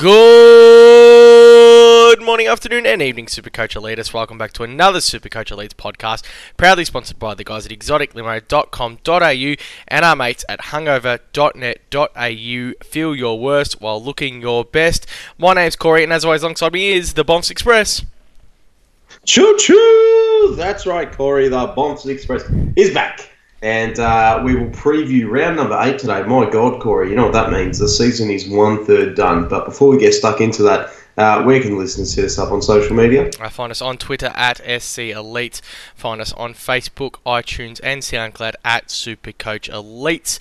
Good morning, afternoon, and evening, Supercoach Elites. Welcome back to another Supercoach Elites podcast, proudly sponsored by the guys at exoticlimo.com.au and our mates at hungover.net.au. Feel your worst while looking your best. My name's Corey, and as always, alongside me is the Bombs Express. Choo choo! That's right, Corey. The Bombs Express is back. And uh, we will preview round number eight today. My God, Corey, you know what that means. The season is one third done. But before we get stuck into that, uh, where can listeners hit us up on social media? Uh, find us on Twitter at SC Elite. Find us on Facebook, iTunes, and SoundCloud at Supercoach Elites.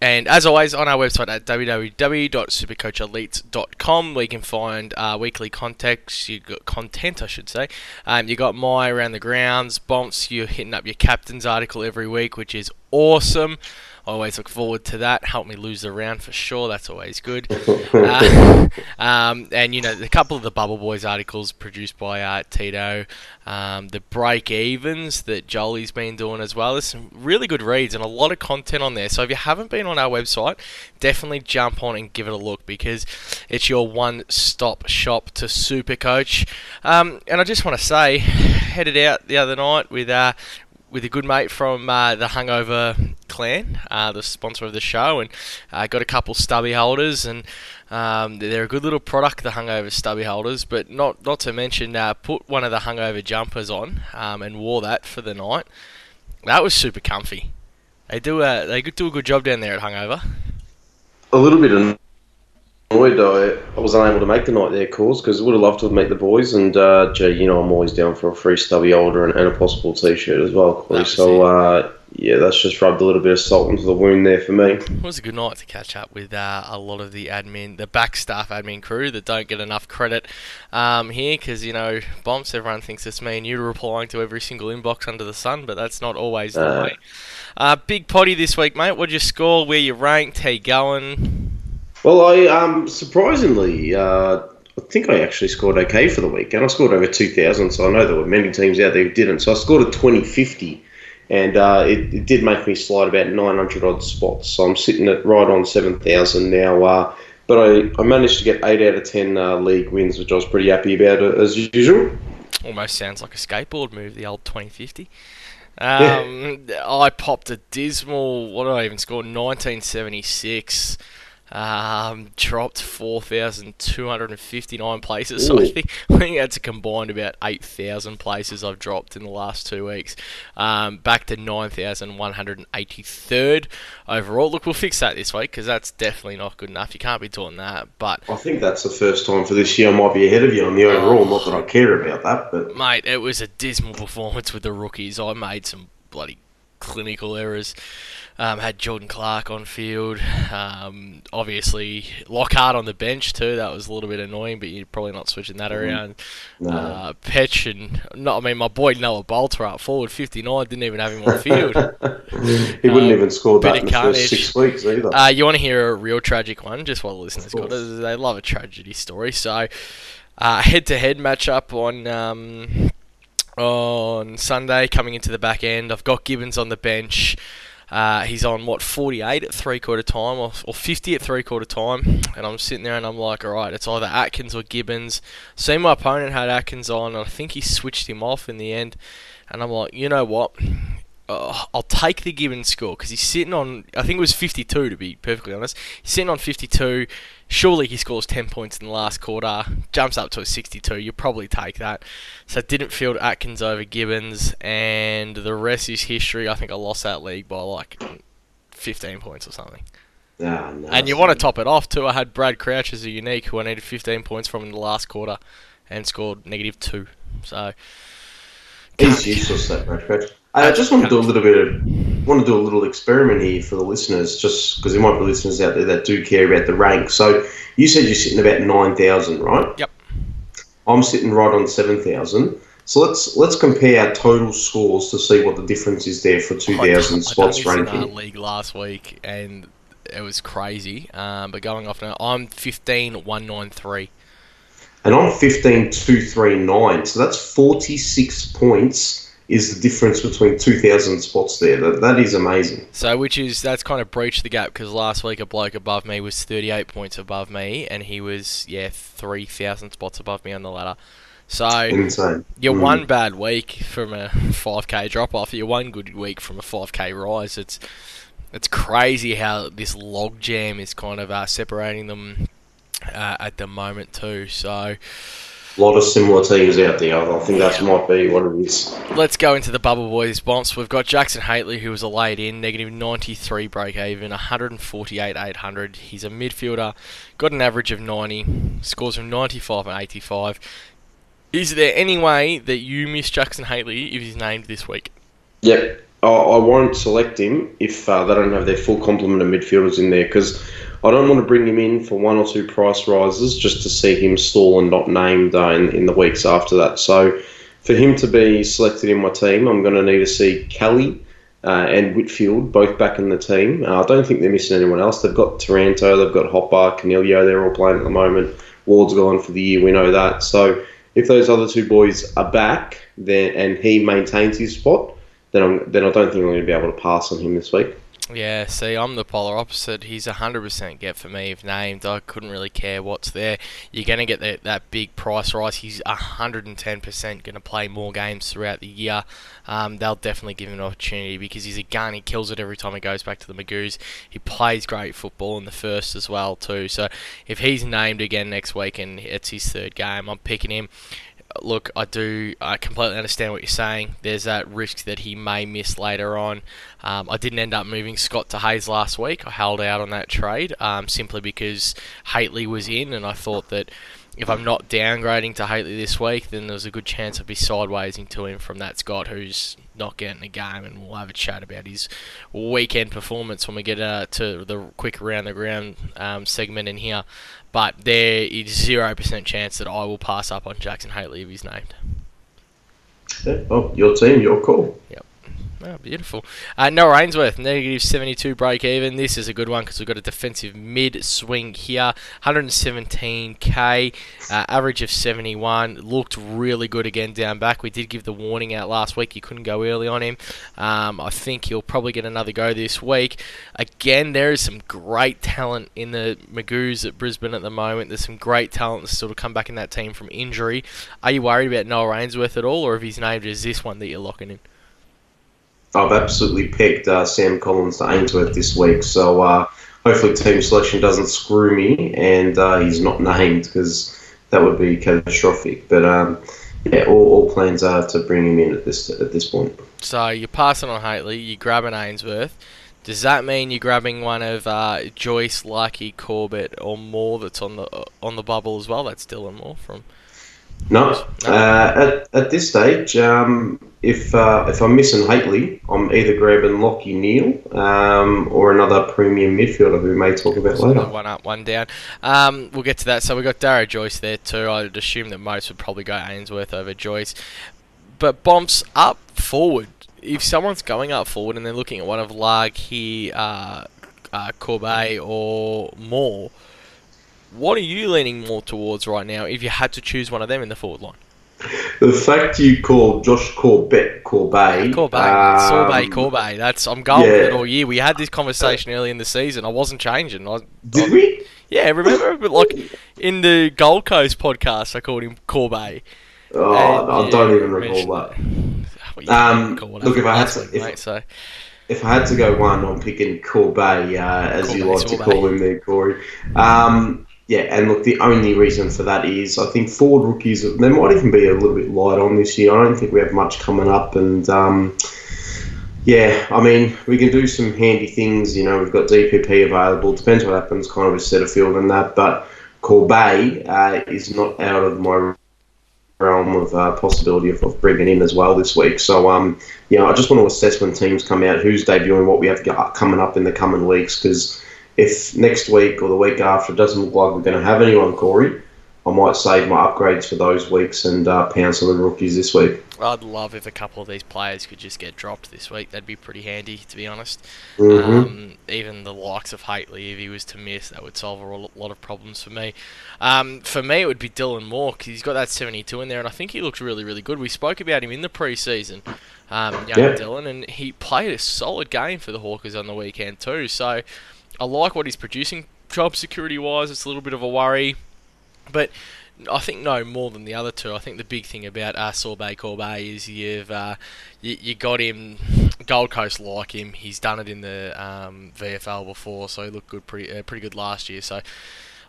And as always, on our website at www.supercoachelite.com, we can find uh, weekly context. You got content, I should say. Um, you got my around the grounds, bumps. You're hitting up your captain's article every week, which is awesome. I always look forward to that. Help me lose the round for sure. That's always good. uh, um, and you know, a couple of the Bubble Boys articles produced by uh, Tito, um, the break evens that Jolie's been doing as well. There's some really good reads and a lot of content on there. So if you haven't been on our website, definitely jump on and give it a look because it's your one-stop shop to Supercoach. Um, and I just want to say, headed out the other night with uh, with a good mate from uh, the Hungover clan, uh, the sponsor of the show, and uh, got a couple stubby holders, and um, they're a good little product, the Hungover stubby holders. But not not to mention, uh, put one of the Hungover jumpers on um, and wore that for the night. That was super comfy. They do a they do a good job down there at Hungover. A little bit annoyed I, I was unable to make the night there, cause because would have loved to have met the boys. And uh, gee, you know, I'm always down for a free stubby holder and, and a possible t-shirt as well, Corey. So uh, yeah, that's just rubbed a little bit of salt into the wound there for me. It was a good night to catch up with uh, a lot of the admin, the back staff admin crew that don't get enough credit um, here because, you know, Bombs, everyone thinks it's me and you replying to every single inbox under the sun, but that's not always the Uh. way. Uh, big potty this week, mate. What'd you score? Where you ranked? How you going? Well, I um surprisingly, uh, I think I actually scored okay for the week, and I scored over two thousand. So I know there were many teams out there who didn't. So I scored a twenty fifty, and uh, it, it did make me slide about nine hundred odd spots. So I'm sitting at right on seven thousand now. Uh, but I, I managed to get eight out of ten uh, league wins, which I was pretty happy about uh, as usual. Almost sounds like a skateboard move, the old 2050. Um, I popped a dismal, what did I even score? 1976. Um, dropped 4,259 places. So I think, I think that's a combined about 8,000 places I've dropped in the last two weeks. Um, back to 9,183rd overall. Look, we'll fix that this week because that's definitely not good enough. You can't be doing that. But I think that's the first time for this year I might be ahead of you on the overall. Not that I care about that, but Mate, it was a dismal performance with the rookies. I made some bloody clinical errors. Um, had Jordan Clark on field. Um, obviously, Lockhart on the bench too. That was a little bit annoying, but you're probably not switching that around. no. Uh, Petch and no, I mean my boy Noah Balta up forward, 59. Didn't even have him on field. he wouldn't um, even score that in the carnage. first six weeks either. Uh, you want to hear a real tragic one, just while the listeners got They love a tragedy story. So, uh, head-to-head matchup on um, on Sunday, coming into the back end. I've got Gibbons on the bench. Uh, he's on what 48 at three quarter time or, or 50 at three quarter time, and I'm sitting there and I'm like, all right, it's either Atkins or Gibbons. See, my opponent had Atkins on, and I think he switched him off in the end, and I'm like, you know what? uh, I'll take the Gibbons score because he's sitting on. I think it was 52 to be perfectly honest. He's sitting on 52. Surely he scores 10 points in the last quarter, jumps up to a 62. You'll probably take that. So didn't field Atkins over Gibbons, and the rest is history. I think I lost that league by like 15 points or something. Ah, no, And you want to top it off too. I had Brad Crouch as a unique who I needed 15 points from in the last quarter, and scored negative two. So He's useless, that Brad Crouch. I just want to do a little bit of want to do a little experiment here for the listeners, just because there might be listeners out there that do care about the rank. So you said you're sitting about nine thousand, right? Yep. I'm sitting right on seven thousand. So let's let's compare our total scores to see what the difference is there for two thousand I spots I done this in our ranking. league last week, and it was crazy. Um, but going off now, I'm fifteen one nine three. And I'm fifteen two three nine. So that's forty six points is the difference between 2,000 spots there. That, that is amazing. So, which is that's kind of breached the gap because last week a bloke above me was 38 points above me, and he was yeah 3,000 spots above me on the ladder. So Insane. you're Mm. one bad week from a 5k drop off. You're one good week from a 5k rise. It's it's crazy how this log jam is kind of uh, separating them uh, at the moment too. So A lot of similar teams out there. I think that might be what it is. let's go into the bubble boys bumps. We've got Jackson Hately who was a laid in negative 93 break even, 148 800. He's a midfielder, got an average of 90, scores from 95 and 85. Is there any way that you miss Jackson Hately if he's named this week? Yep. I, I won't select him if uh, they don't have their full complement of midfielders in there because I don't want to bring him in for one or two price rises just to see him stall and not named uh, in, in the weeks after that. So for him to be selected in my team, I'm going to need to see Kelly uh, and Whitfield both back in the team. Uh, I don't think they're missing anyone else. They've got Taranto, they've got Hopper, Coniglio, they're all playing at the moment. Ward's gone for the year, we know that. So if those other two boys are back then and he maintains his spot, then I'm, then I don't think I'm going to be able to pass on him this week. Yeah, see, I'm the polar opposite. He's a 100% get for me if named. I couldn't really care what's there. You're going to get that, that big price rise. He's 110% going to play more games throughout the year. Um, they'll definitely give him an opportunity because he's a gun. He kills it every time he goes back to the Magoos. He plays great football in the first as well, too. So if he's named again next week and it's his third game, I'm picking him look, I do, I completely understand what you're saying. There's that risk that he may miss later on. Um, I didn't end up moving Scott to Hayes last week. I held out on that trade um, simply because Hately was in, and I thought that if I'm not downgrading to Hately this week, then there's a good chance I'd be sideways to him from that Scott who's not getting a game, and we'll have a chat about his weekend performance when we get uh, to the quick around the ground um, segment in here. But there is zero percent chance that I will pass up on Jackson Hately if he's named. Yeah, well, your team, your call. Oh, beautiful. Uh, Noah Answerth, negative 72 break even. This is a good one because we've got a defensive mid swing here. 117k, uh, average of 71. Looked really good again down back. We did give the warning out last week. You couldn't go early on him. Um, I think he'll probably get another go this week. Again, there is some great talent in the Magoos at Brisbane at the moment. There's some great talent that's sort of come back in that team from injury. Are you worried about Noah Answerth at all, or if he's named as this one that you're locking in? I've absolutely pegged uh, Sam Collins to Answerth this week, so uh, hopefully team selection doesn't screw me and uh, he's not named because that would be catastrophic. But um, yeah, all, all plans are to bring him in at this at this point. So you're passing on Hately, you're grabbing Answerth. Does that mean you're grabbing one of uh, Joyce, Lucky, Corbett, or Moore that's on the on the bubble as well? That's Dylan Moore from. No, uh, at, at this stage, um, if uh, if I'm missing Hately, I'm either grabbing Lachie Neale um, or another premium midfielder who we may talk about later. One up, one down. Um, we'll get to that. So we've got Darragh Joyce there too. I'd assume that most would probably go Answerth over Joyce. But bumps up forward. If someone's going up forward and they're looking at one of Larkey, uh, uh, Corbet or Moore, what are you leaning more towards right now if you had to choose one of them in the forward line? The fact you call Josh Corbett Corbet, Corbet, um, Sorbet, Corbet. That's I'm going with it all year. We had this conversation early in the season. I wasn't changing. I, Did we? yeah, remember? But like in the Gold Coast podcast, I called him Corbet. Oh, And, I yeah, don't even recall that. Well, you Um, call look, if I had to- week, if- mate, so If I had to go one, I'm picking Corbet, uh, as you Corbet, like to call him there, Corey. Um, yeah, and look, the only reason for that is I think forward rookies, they might even be a little bit light on this year. I don't think we have much coming up, and um, yeah, I mean, we can do some handy things. You know, we've got DPP available. Depends what happens, kind of with field and that. But Corbet uh, is not out of my realm of uh, possibility of, of bringing in as well this week. So, um, yeah, I just want to assess when teams come out, who's debuting, what we have coming up in the coming weeks. Because if next week or the week after it doesn't look like we're going to have anyone, Corey, I might save my upgrades for those weeks and uh, pound some of the rookies this week. I'd love if a couple of these players could just get dropped this week. That'd be pretty handy, to be honest. Mm-hmm. Um, even the likes of Hately, if he was to miss, that would solve a lot of problems for me. Um, for me, it would be Dylan Moore because he's got that 72 in there, and I think he looks really, really good. We spoke about him in the preseason, um, young Yeah. Dylan, and he played a solid game for the Hawkers on the weekend too. So I like what he's producing. Job security wise, it's a little bit of a worry, but I think no more than the other two. I think the big thing about uh, Sorbet Corbet is you've uh, you, you got him. Gold Coast like him. He's done it in the um, VFL before, so he looked good, pretty uh, pretty good last year. So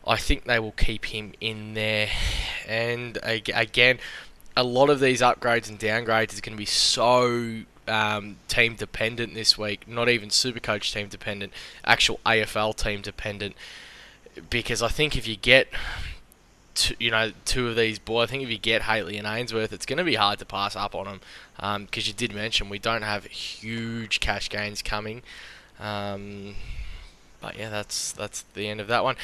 I think they will keep him in there. And again, a lot of these upgrades and downgrades is going to be so um, team dependent this week. Not even Supercoach team dependent, actual AFL team dependent. Because I think if you get two, you know, two of these boys. I think if you get Hately and Answerth, it's going to be hard to pass up on them because you did mention we don't have huge cash gains coming. Um, but yeah, that's that's the end of that one.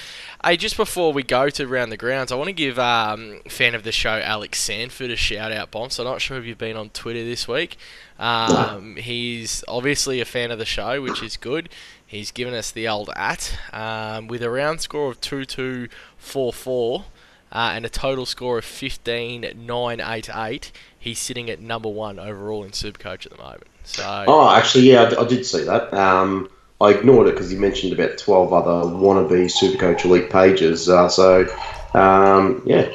Hey, just before we go to round the grounds, I want to give um, fan of the show Alex Sanford a shout out, Bombs. I'm not sure if you've been on Twitter this week. Um, he's obviously a fan of the show, which is good. He's given us the old at um, with a round score of two two four four uh, and a total score of 15,988. He's sitting at number one overall in Supercoach at the moment. So Oh, actually, yeah, I d- I, did see that. Um, I ignored it because you mentioned about 12 other wannabe Supercoach Elite pages. Uh, so, um, yeah.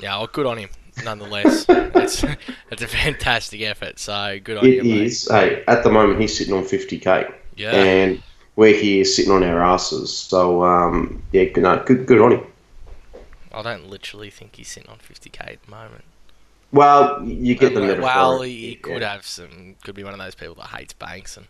yeah, well, good on him. Nonetheless, it's it's a fantastic effort. So good on It you, mate. Hey, at the moment, he's sitting on 50k. Yeah, And we're here sitting on our asses. So, um, yeah, good, no, good, good on him. I don't literally think he's sitting on 50k at the moment. Well, you get the metaphor. well, he, he could Yeah. have some. Could be one of those people that hates banks and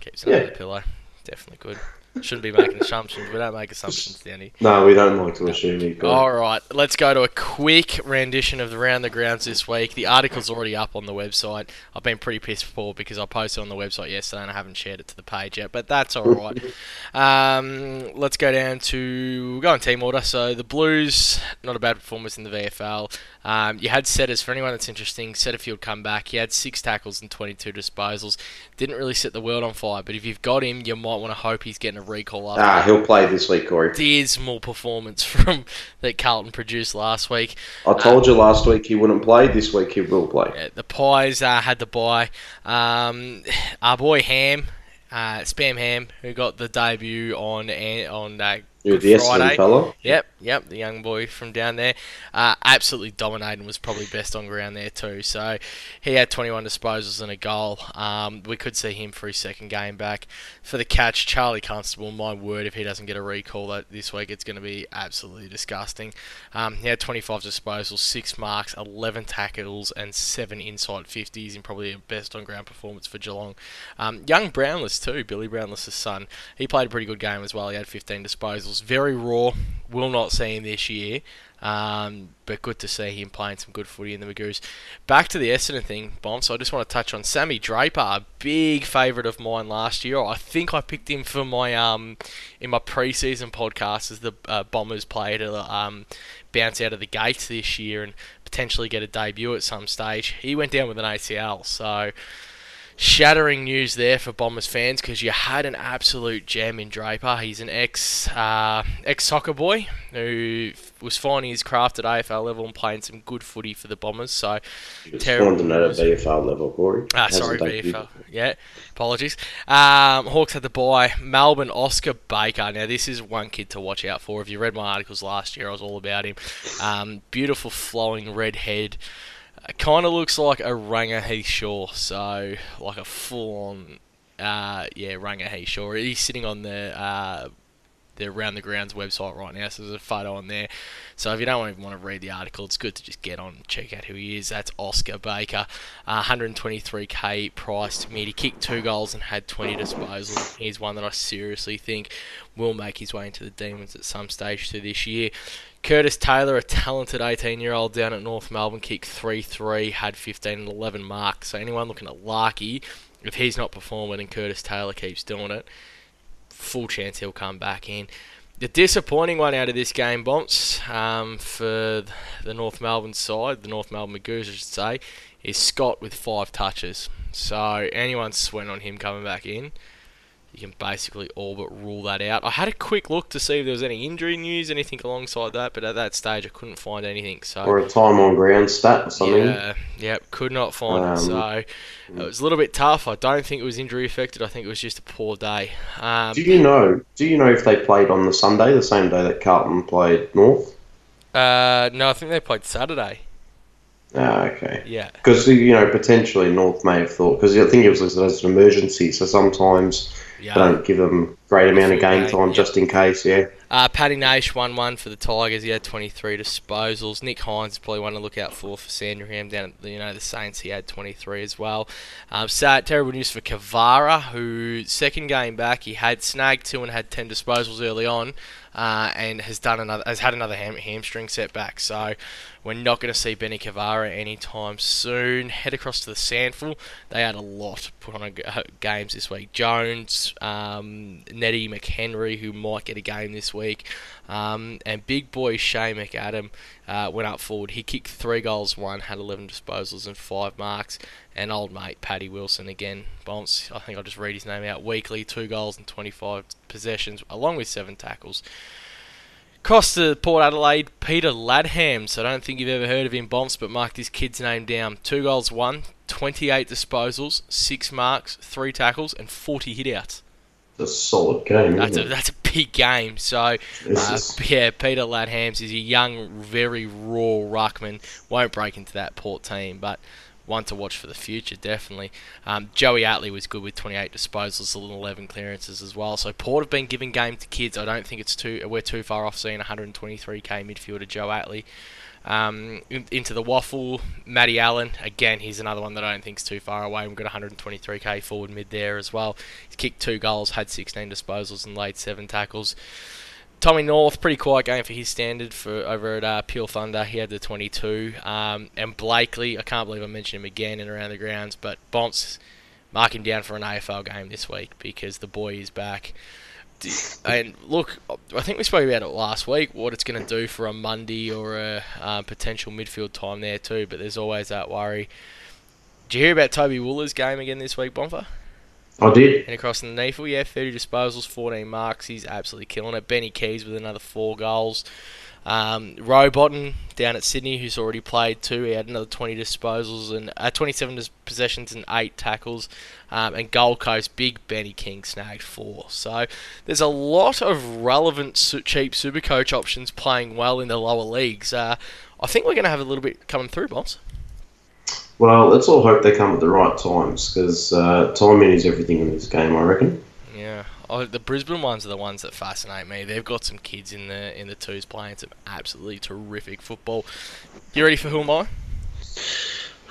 keeps it Yeah. under the pillow. Definitely good. Shouldn't be making assumptions. We don't make assumptions, Danny. No, we don't like to assume. All right, let's go to a quick rendition of the round the grounds this week. The article's already up on the website. I've been pretty pissed poor because I posted on the website yesterday and I haven't shared it to the page yet, but that's all right. um, let's go down to we'll go in team order. So the Blues, not a bad performance in the VFL. Um, you had setters for anyone that's interesting. Setterfield come back. He had six tackles and 22 disposals. Didn't really set the world on fire, but if you've got him, you might want to hope he's getting a recall after Ah, he'll play this week, Corey. dismal performance from that Carlton produced last week. I told you last week he wouldn't play. This week he will play. Yeah, the Pies uh, had the bye. Um, our boy Ham, uh, Spam Ham, who got the debut on An- on uh, You're the Friday. fella. Yep, yep, the young boy from down there. Uh, absolutely dominating, was probably best on ground there too. So he had 21 disposals and a goal. Um, we could see him for his second game back. For the catch, Charlie Constable, my word, if he doesn't get a recall that this week, it's going to be absolutely disgusting. Um, he had 25 disposals, 6 marks, 11 tackles, and 7 inside 50s in probably a best on ground performance for Geelong. Um, young Brownless too, Billy Brownless' son. He played a pretty good game as well. He had 15 disposals. Very raw. Will not see him this year. Um, but good to see him playing some good footy in the Magoos. Back to the Essendon thing, Bomb. So I just want to touch on Sammy Draper, a big favourite of mine last year. I think I picked him for my um in my preseason podcast as the uh, Bombers player to um, bounce out of the gates this year and potentially get a debut at some stage. He went down with an ACL, so shattering news there for Bombers fans because you had an absolute gem in Draper. He's an ex uh, ex soccer boy who was finding his craft at AFL level and playing some good footy for the Bombers. So Terrible finding at. VFL level, Corey. Ah, sorry, VFL. Yeah, apologies. Um, Hawks had the bye. Melbourne, Oscar Baker. Now, this is one kid to watch out for. If you read my articles last year, I was all about him. Um, beautiful flowing red head. Uh, kind of looks like a Heath Shaw, so like a full on, uh, yeah, Heath Shaw. He's sitting on the uh, the Round the Grounds website right now, so there's a photo on there. So if you don't even want to read the article, it's good to just get on and check out who he is. That's Oscar Baker, uh, 123k priced mid. He kicked two goals and had 20 disposals. He's one that I seriously think will make his way into the Demons at some stage through this year. Curtis Taylor, a talented 18 year old down at North Melbourne, kicked 3 3, had 15 and 11 marks. So anyone looking at Larkey, if he's not performing and Curtis Taylor keeps doing it, full chance he'll come back in. the disappointing one out of this game, Bonts, um, for the North Melbourne side, the North Melbourne Magoos, I should say, is Scott with five touches. So anyone sweating on him coming back in, you can basically all but rule that out. I had a quick look to see if there was any injury news, anything alongside that, but at that stage I couldn't find anything. So Or a time on ground stat or something. yeah, yep, could not find it. Um, So it was a little bit tough. I don't think it was injury affected. I think it was just a poor day. Um, Do you know? Do you know if they played on the Sunday, the same day that Carlton played North? uh, no, I think they played Saturday. Ah, okay. Yeah, Because you know potentially North may have thought because I think it was listed as an emergency, so sometimes yeah. they don't give them great amount of game game, time yeah. just in case. Yeah. Uh, Paddy Naish won one for the Tigers. He had 23 disposals. Nick Hines is probably one to look out for for Sandringham down at the, you know the Saints. He had 23 as well. Um, sad, terrible news for Kavara, who second game back he had snagged two and had 10 disposals early on, uh, and has done another has had another ham- hamstring setback. So we're not going to see Benny Kavara anytime soon. Head across to the Sandful. They had a lot put on a uh, games this week. Jones, um, Nettie McHenry, who might get a game this week, um, and big boy Shay McAdam uh, went up forward. He kicked three goals, one had 11 disposals and five marks. And old mate Paddy Wilson again, bounce. I think I'll just read his name out. Weekly, two goals and 25 possessions, along with seven tackles. Across to Port Adelaide, Peter Ladham. So I don't think you've ever heard of him, Bonds, but mark this kid's name down. Two goals, one, 28 disposals, six marks, three tackles, and 40 hitouts. It's a solid game. That's a that's a big game. So uh, yeah, Peter Ladhams is a young, very raw ruckman. Won't break into that Port team, but one to watch for the future, definitely. Um, Joey Atley was good with 28 disposals and 11 clearances as well. So Port have been giving game to kids. I don't think it's too we're too far off seeing 123k midfielder Joe Atley. Um, into the WAFL, Matty Allen again. He's another one that I don't think's too far away. We've got 123k forward mid there as well. He's kicked two goals, had 16 disposals, and laid seven tackles. Tommy North, pretty quiet game for his standard for over at uh, Peel Thunder. He had the 22. Um, and Blakely, I can't believe I mentioned him again and around the grounds, but Bonts mark him down for an AFL game this week because the boy is back. And look, I think we spoke about it last week. What it's going to do for a Monday or a uh, potential midfield time there too. But there's always that worry. Did you hear about Toby Wooller's game again this week, Bonfa? I did. And across the NEAFL, yeah, 30 disposals, 14 marks. He's absolutely killing it. Benny Keays with another four goals. Um, Rowbottom down at Sydney, who's already played two, he had another 20 disposals and uh, 27 dis- possessions and eight tackles. Um, and Gold Coast, big Benny King snagged four. So there's a lot of relevant cheap super coach options playing well in the lower leagues. Uh, I think we're going to have a little bit coming through, Boss. Well, let's all hope they come at the right times because uh, timing is everything in this game. I reckon. Yeah, oh, the Brisbane ones are the ones that fascinate me. They've got some kids in the in the twos playing some absolutely terrific football. You ready for who am I?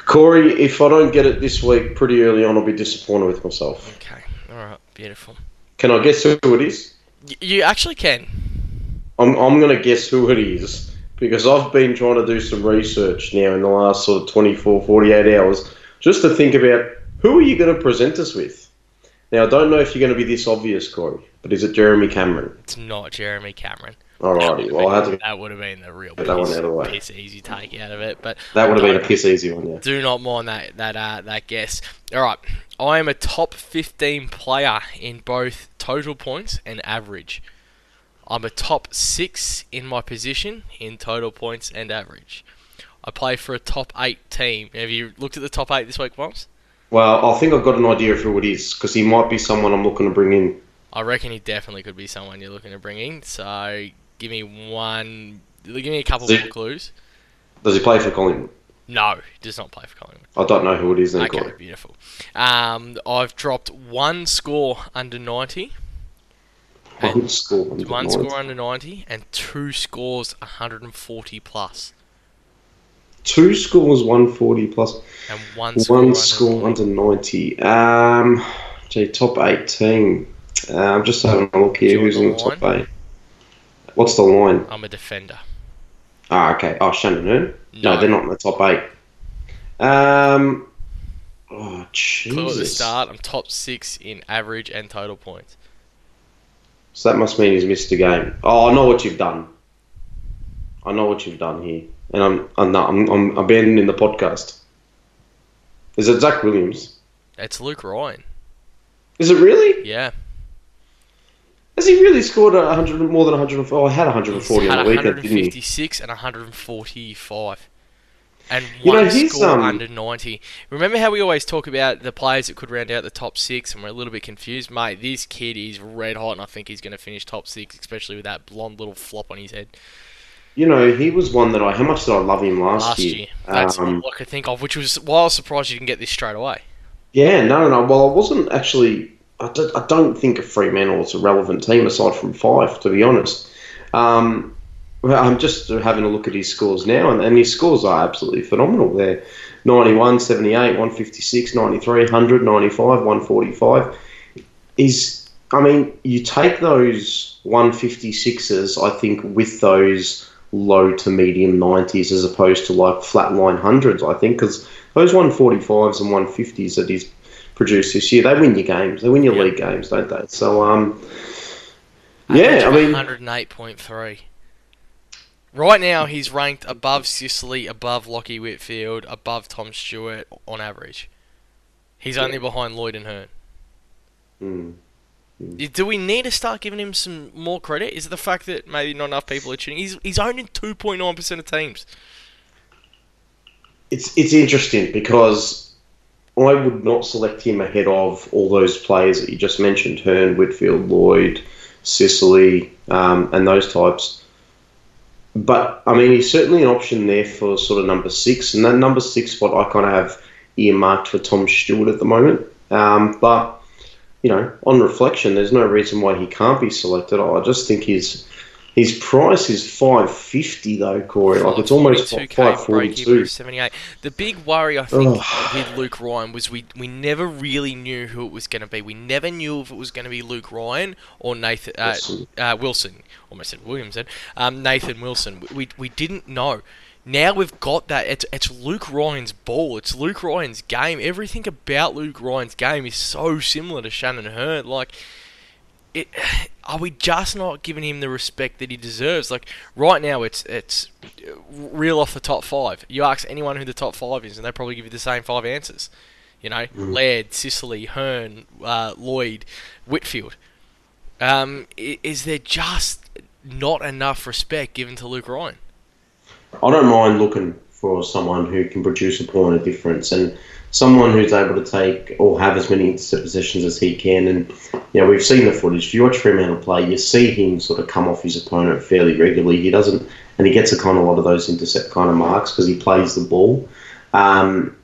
Corey, if I don't get it this week, pretty early on, I'll be disappointed with myself. Okay, all right, beautiful. Can I guess who it is? Y- you actually can. I'm, I'm going to guess who it is because I've been trying to do some research now in the last sort of 24, 48 hours just to think about who are you going to present us with. Now, I don't know if you're going to be this obvious, Corey, but is it Jeremy Cameron? It's not Jeremy Cameron. Alrighty, well, I had to, that would have been the real Get that one piss, out of the way. piss easy take out of it. But that would have been a piss easy one, yeah. Do not mind that that uh, that guess. All right, I am a top 15 player in both total points and average. I'm a top six in my position in total points and average. I play for a top eight team. Have you looked at the top eight this week, Bombs? Well, I think I've got an idea of who it is because he might be someone I'm looking to bring in. I reckon he definitely could be someone you're looking to bring in. So give me one. Give me a couple more clues. Does he play for Collingwood? No, he does not play for Collingwood. I don't know who it is then, Okay, Corey. beautiful. Um, I've dropped one score under 90. One score. under one score under 90 and two scores 140 plus Two scores, 140 plus. and one score, One under score 90. under 90. Um, gee, top 18. Uh, I'm just having a look here. Who's in the the top 8? What's the line? I'm a defender Ah, okay. Oh, Shannon? No, No. they're not in the top 8. Um, oh, clue at the start I'm top six in average and total points So that must mean he's missed a game. Oh, I know what you've done. I know what you've done here, and I'm I'm not, I'm, I'm abandoning the podcast. Is it Zach Williams? It's Luke Ryan. Is it really? Yeah. Has he really scored a hundred more than 104? Oh, I had 140 He's had on the weekend, didn't he? 156 and 145. And You know, one score um, under 90. Remember how we always talk about the players that could round out the top six and we're a little bit confused? Mate, this kid is red hot and I think he's going to finish top six, especially with that blonde little flop on his head You know, he was one that I. How much did I love him last, last year. year? That's Um, all I could think of, which was why I was surprised you didn't get this straight away. Yeah, no, no. no. Well, I wasn't actually. I don't, I don't think a Fremantle is a relevant team aside from five, to be honest. Um, well, I'm just having a look at his scores now, and, and his scores are absolutely phenomenal. They're 91, 78, 156, 93, 100, 95, 145. He's, I mean, you take those 156s, I think, with those low to medium 90s as opposed to like flatline hundreds, I think, because those 145s and 150s that he's produced this year, they win your games. They win your Yeah. league games, don't they? So, um, yeah, I mean, 108.3. Right now, he's ranked above Sicily, above Lachie Whitfield, above Tom Stewart on average. He's only behind Lloyd and Hurn. mm, Do we need to start giving him some more credit? Is it the fact that maybe not enough people are tuning? He's he's owned in 2.9% of teams. it's it's interesting because I would not select him ahead of all those players that you just mentioned: Hurn, Whitfield, Lloyd, Sicily, um, and those types. But I mean, he's certainly an option there for sort of number six, and that number six spot I kind of have earmarked for Tom Stewart at the moment. Um, but you know, on reflection, there's no reason why he can't be selected. I just think his his price is five fifty though, Corey. Like it's almost 42K five forty two. of 78. The big worry I think with Luke Ryan was we we never really knew who it was going to be. We never knew if it was going to be Luke Ryan or Nathan uh, Wilson. uh, Wilson. Almost said Williams then. Um, Nathan Wilson. We, we didn't know. Now we've got that. It's it's Luke Ryan's ball. It's Luke Ryan's game. Everything about Luke Ryan's game is so similar to Shannon Hurn. Like it, are we just not giving him the respect that he deserves? Like right now, it's it's real off the top five. You ask anyone who the top five is, and they probably give you the same five answers. You know, Laird, Sicily, Hurn, uh, Lloyd, Whitfield. Um, is there just not enough respect given to Luke Ryan? I don't mind looking for someone who can produce a point of difference and someone who's able to take or have as many intercept possessions as he can. And you know, we've seen the footage. If you watch Fremantle play, you see him sort of come off his opponent fairly regularly. He doesn't, and he gets a kind of lot of those intercept kind of marks because he plays the ball. Um,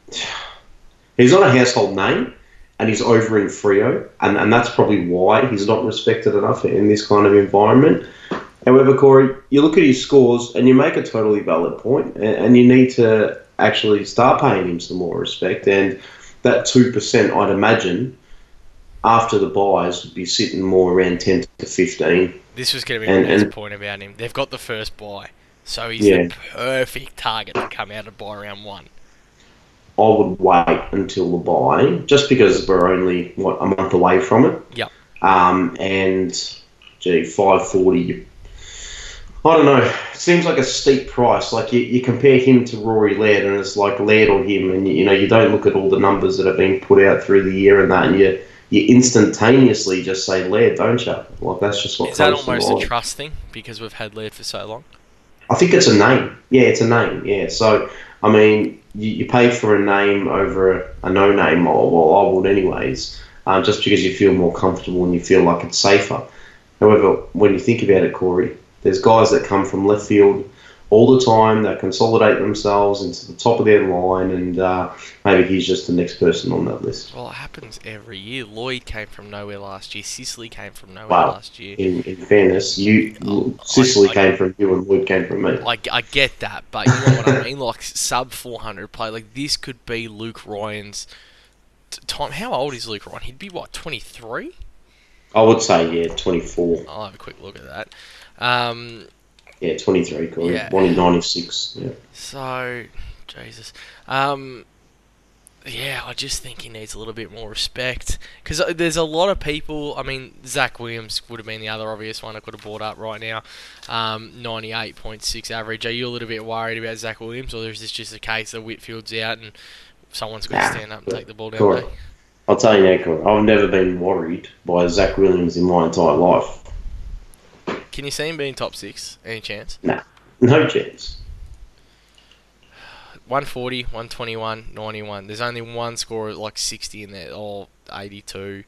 he's not a household name. And he's over in Freo, and, and that's probably why he's not respected enough in this kind of environment. However, Corey, you look at his scores and you make a totally valid point, and you need to actually start paying him some more respect. And that 2%, I'd imagine, after the buys, would be sitting more around 10 to 15. This was going to be And- and- point about him. They've got the first buy, so he's Yeah. the perfect target to come out of buy round one. I would wait until the buy, just because we're only, what, a month away from it. Yep. Um, and, gee, 540, you I don't know. It seems like a steep price. Like you, you compare him to Rory Laird, and it's like Laird or him, and you, you know you don't look at all the numbers that have been put out through the year and that, and you you instantaneously just say Laird, don't you? Like that's just what Is that almost a trust thing because we've had Laird for so long? I think it's a name. Yeah, it's a name. Yeah. So I mean, you, you pay for a name over a, a no name, or well, I would anyways, um, just because you feel more comfortable and you feel like it's safer. However, when you think about it, Corey, there's guys that come from left field all the time that consolidate themselves into the top of their line, and uh, maybe he's just the next person on that list. Well, it happens every year. Lloyd came from nowhere last year. Sicily came from nowhere Wow. last year. In, in fairness, you Oh, Sicily I- I- came from you and Wood came from me. Like I get that, but you know what I mean. Like sub 400 play. Like this could be Luke Ryan's time. How old is Luke Ryan? He'd be what 23. I would say yeah, 24. I'll have a quick look at that. Um, Yeah, 23, Corey. Yeah. One in 96. Yeah. so Jesus. Um, yeah, I just think he needs a little bit more respect because there's a lot of people. I mean, Zach Williams would have been the other obvious one I could have brought up right now. Um, 98.6 average. Are you a little bit worried about Zach Williams, or is this just a case that Whitfield's out and someone's got to Nah, stand up and take the ball down? Corey? I'll tell you now, Corey, I've never been worried by Zach Williams in my entire life. Can you see him being top six? Any chance? No no chance. 140, 121, 91. There's only one score like 60 in there, or 82,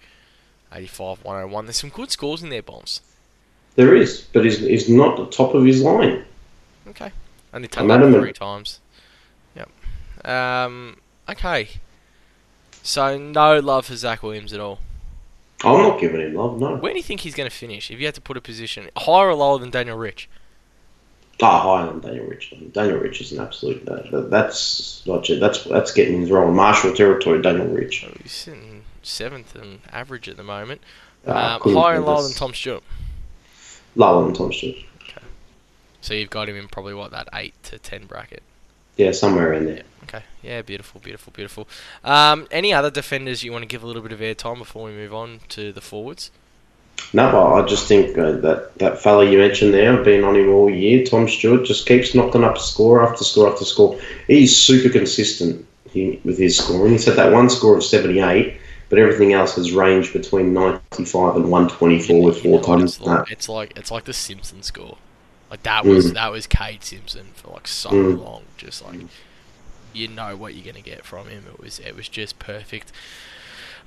85, 101. There's some good scores in there, bombs. There is, but he's, he's not the top of his line. Okay. Only tapped adamant. three times. Yep. Um. Okay. So no love for Zach Williams at all. I'm not giving him love, no. Where do you think he's going to finish? If you had to put a position higher or lower than Daniel Rich? Ah, higher than Daniel Rich. Daniel Rich is an absolute. That, that, that's not. That's that's getting his role. Marshall territory. Daniel Rich. Oh, he's sitting seventh and average at the moment. Um, higher and lower than Tom Stewart. Lower than Tom Stewart. Okay. So you've got him in probably what that eight to ten bracket. Yeah, somewhere in there. Okay. Yeah, beautiful, beautiful, beautiful. Um, any other defenders you want to give a little bit of airtime before we move on to the forwards? No, I just think uh, that that fella you mentioned there, I've been on him all year. Tom Stewart just keeps knocking up score after score after score. He's super consistent he, with his scoring. He's had that one score of seventy eight, but everything else has ranged between ninety five and one twenty four with You know four times. It's like, that. it's like it's like the Simpson score. Like that was Mm. that was Kade Simpson for like so Mm. long. Just like you know what you're gonna get from him. It was it was just perfect.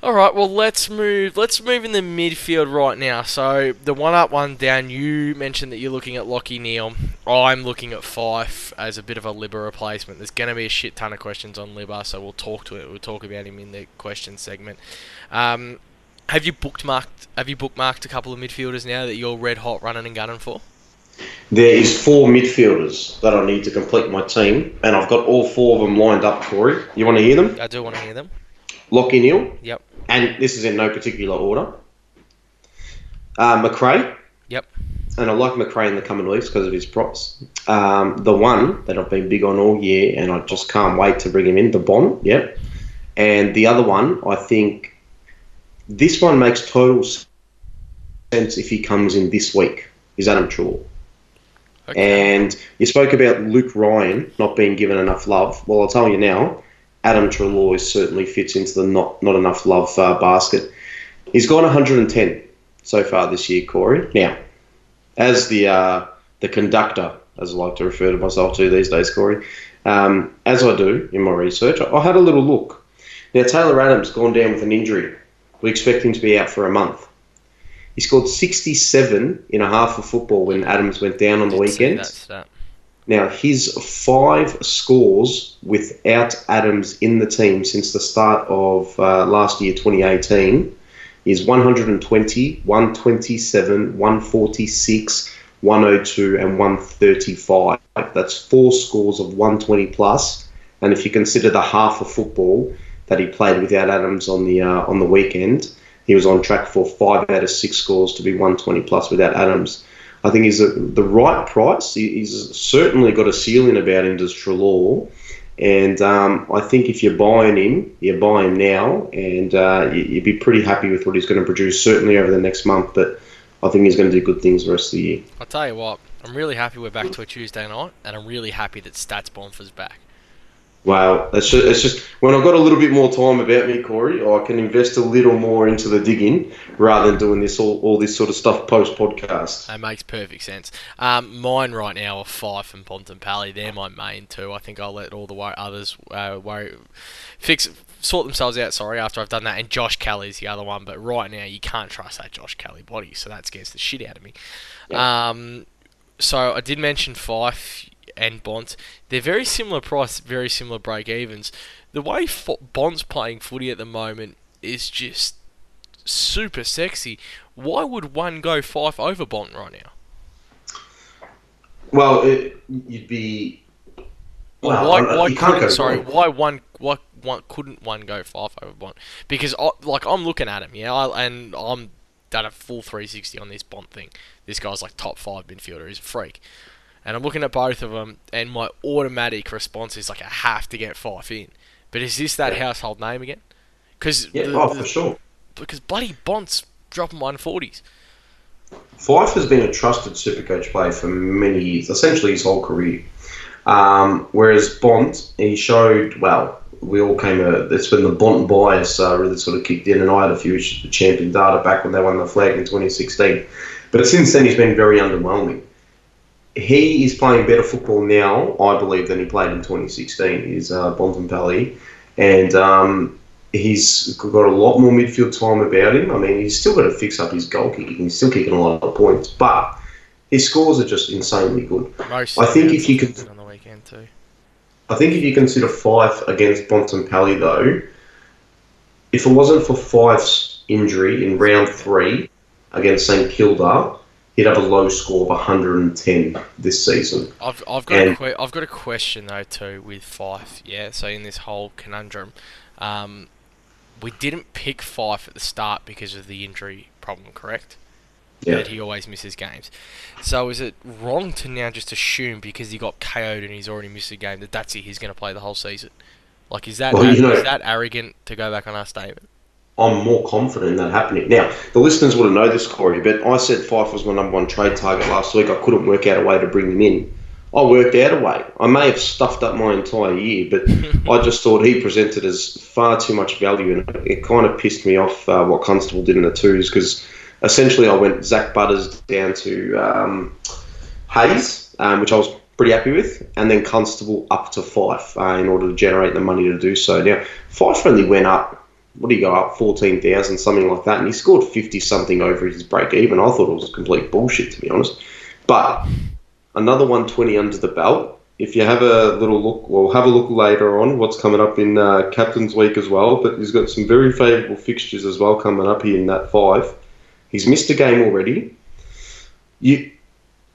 All right, well let's move. Let's move in the midfield right now. So the one up, one down. You mentioned that you're looking at Lachie Neale. I'm looking at Fyfe as a bit of a Libba replacement. There's going to be a shit ton of questions on Libba, so we'll talk to it. We'll talk about him in the question segment. Um, have you bookmarked? Have you bookmarked a couple of midfielders now that you're red hot running and gunning for? There is four midfielders that I need to complete my team, and I've got all four of them lined up. Corey, you want to hear them? I do want to hear them. Lachie Neale. Yep. And this is in no particular order. Uh, Macrae. Yep. And I like Macrae in the coming weeks because of his props. Um, the one that I've been big on all year, and I just can't wait to bring him in, the Bond. Yep. And the other one, I think this one makes total sense if he comes in this week, is Adam Treloar. Okay. And you spoke about Luke Ryan not being given enough love. Well, I'll tell you now, Adam Treloar certainly fits into the not not enough love uh, basket. He's gone 110 so far this year, Corey. Now, as the uh, the conductor, as I like to refer to myself to these days, Corey, um, as I do in my research, I, I had a little look. Now, Taylor Adams gone down with an injury. We expect him to be out for a month. He scored 67 in a half of football when Adams went down on the weekend. Now, his five scores without Adams in the team since the start of uh, last year, 2018, is 120, 127, 146, 102, and 135. That's four scores of 120 plus. And if you consider the half of football that he played without Adams on the uh, on the weekend, he was on track for five out of six scores to be 120 plus without Adams. I think he's a, the right price. He's certainly got a ceiling about him, does Treloar. And um, I think if you're buying him, you buy him now, and uh, you, you'd be pretty happy with what he's going to produce, certainly over the next month. But I think he's going to do good things the rest of the year. I'll tell you what. I'm really happy we're back to a Tuesday night, and I'm really happy that Stats Bonfer's back. Wow, it's just, it's just when I've got a little bit more time about me, Corey, I can invest a little more into the digging rather than doing this all, all this sort of stuff post podcast. That makes perfect sense. Um, mine right now are Fyfe and Bontempelli. They're my main two. I think I'll let all the others uh, worry, fix, sort themselves out. Sorry, after I've done that. And Josh Kelly's the other one. But right now, you can't trust that Josh Kelly body, so that scares the shit out of me. Um, so I did mention Fyfe and Bont. They're very similar price, very similar break evens. The way Fo- Bont's playing footy at the moment is just super sexy. Why would one go Fyfe over Bont right now? Well, it, you'd be. Well, why, why you can't couldn't go sorry why one why one couldn't one go Fyfe over Bont? Because I, like I'm looking at him, yeah, I, and I'm done a full 360 on this Bont thing. This guy's like top five midfielder. He's a freak. And I'm looking at both of them, and my automatic response is like I have to get Fyfe in But is this that household name again? Because Yeah, oh, for sure. because bloody Bont's dropping 140s. Fyfe has been a trusted Supercoach player for many years, essentially his whole career. Um, whereas Bont, he showed, well, we all came, uh, that's when the Bont bias uh, really sort of kicked in, and I had a few issues with champion data back when they won the flag in 2016. But since then, he's been very underwhelming. He is playing better football now, I believe, than he played in 2016, is uh, Bontempelli. And um, he's got a lot more midfield time about him. I mean, he's still got to fix up his goal kicking. He's still kicking a lot of points, but his scores are just insanely good. Most I think if you could- on the weekend too. I think if you consider Fyfe against Bontempelli, though, if it wasn't for Fyfe's injury in round three against St Kilda, he'd have a low score of 110 this season. I've, I've got a que- I've got a question though too with Fyfe. Yeah, so in this whole conundrum, um, we didn't pick Fyfe at the start because of the injury problem, correct? Yeah. That he always misses games. So is it wrong to now just assume because he got KO'd and he's already missed a game that that's it, he's going to play the whole season? Like, is that Well, you know- is that arrogant to go back on our statement? I'm more confident in that happening. Now, the listeners would have know this, Corey, but I said Fyfe was my number one trade target last week. I couldn't work out a way to bring him in. I worked out a way. I may have stuffed up my entire year, but I just thought he presented as far too much value, and it kind of pissed me off uh, what Constable did in the twos because essentially I went Zak Butters down to um, Hayes, um, which I was pretty happy with, and then Constable up to Fyfe uh, in order to generate the money to do so. Now, Fyfe only went up what do you go up fourteen thousand something like that, and he scored fifty something over his break even. I thought it was complete bullshit to be honest. But another one twenty under the belt. If you have a little look, well, have a look later on what's coming up in uh, Captain's Week as well. But he's got some very favourable fixtures as well coming up here in that five. He's missed a game already. You,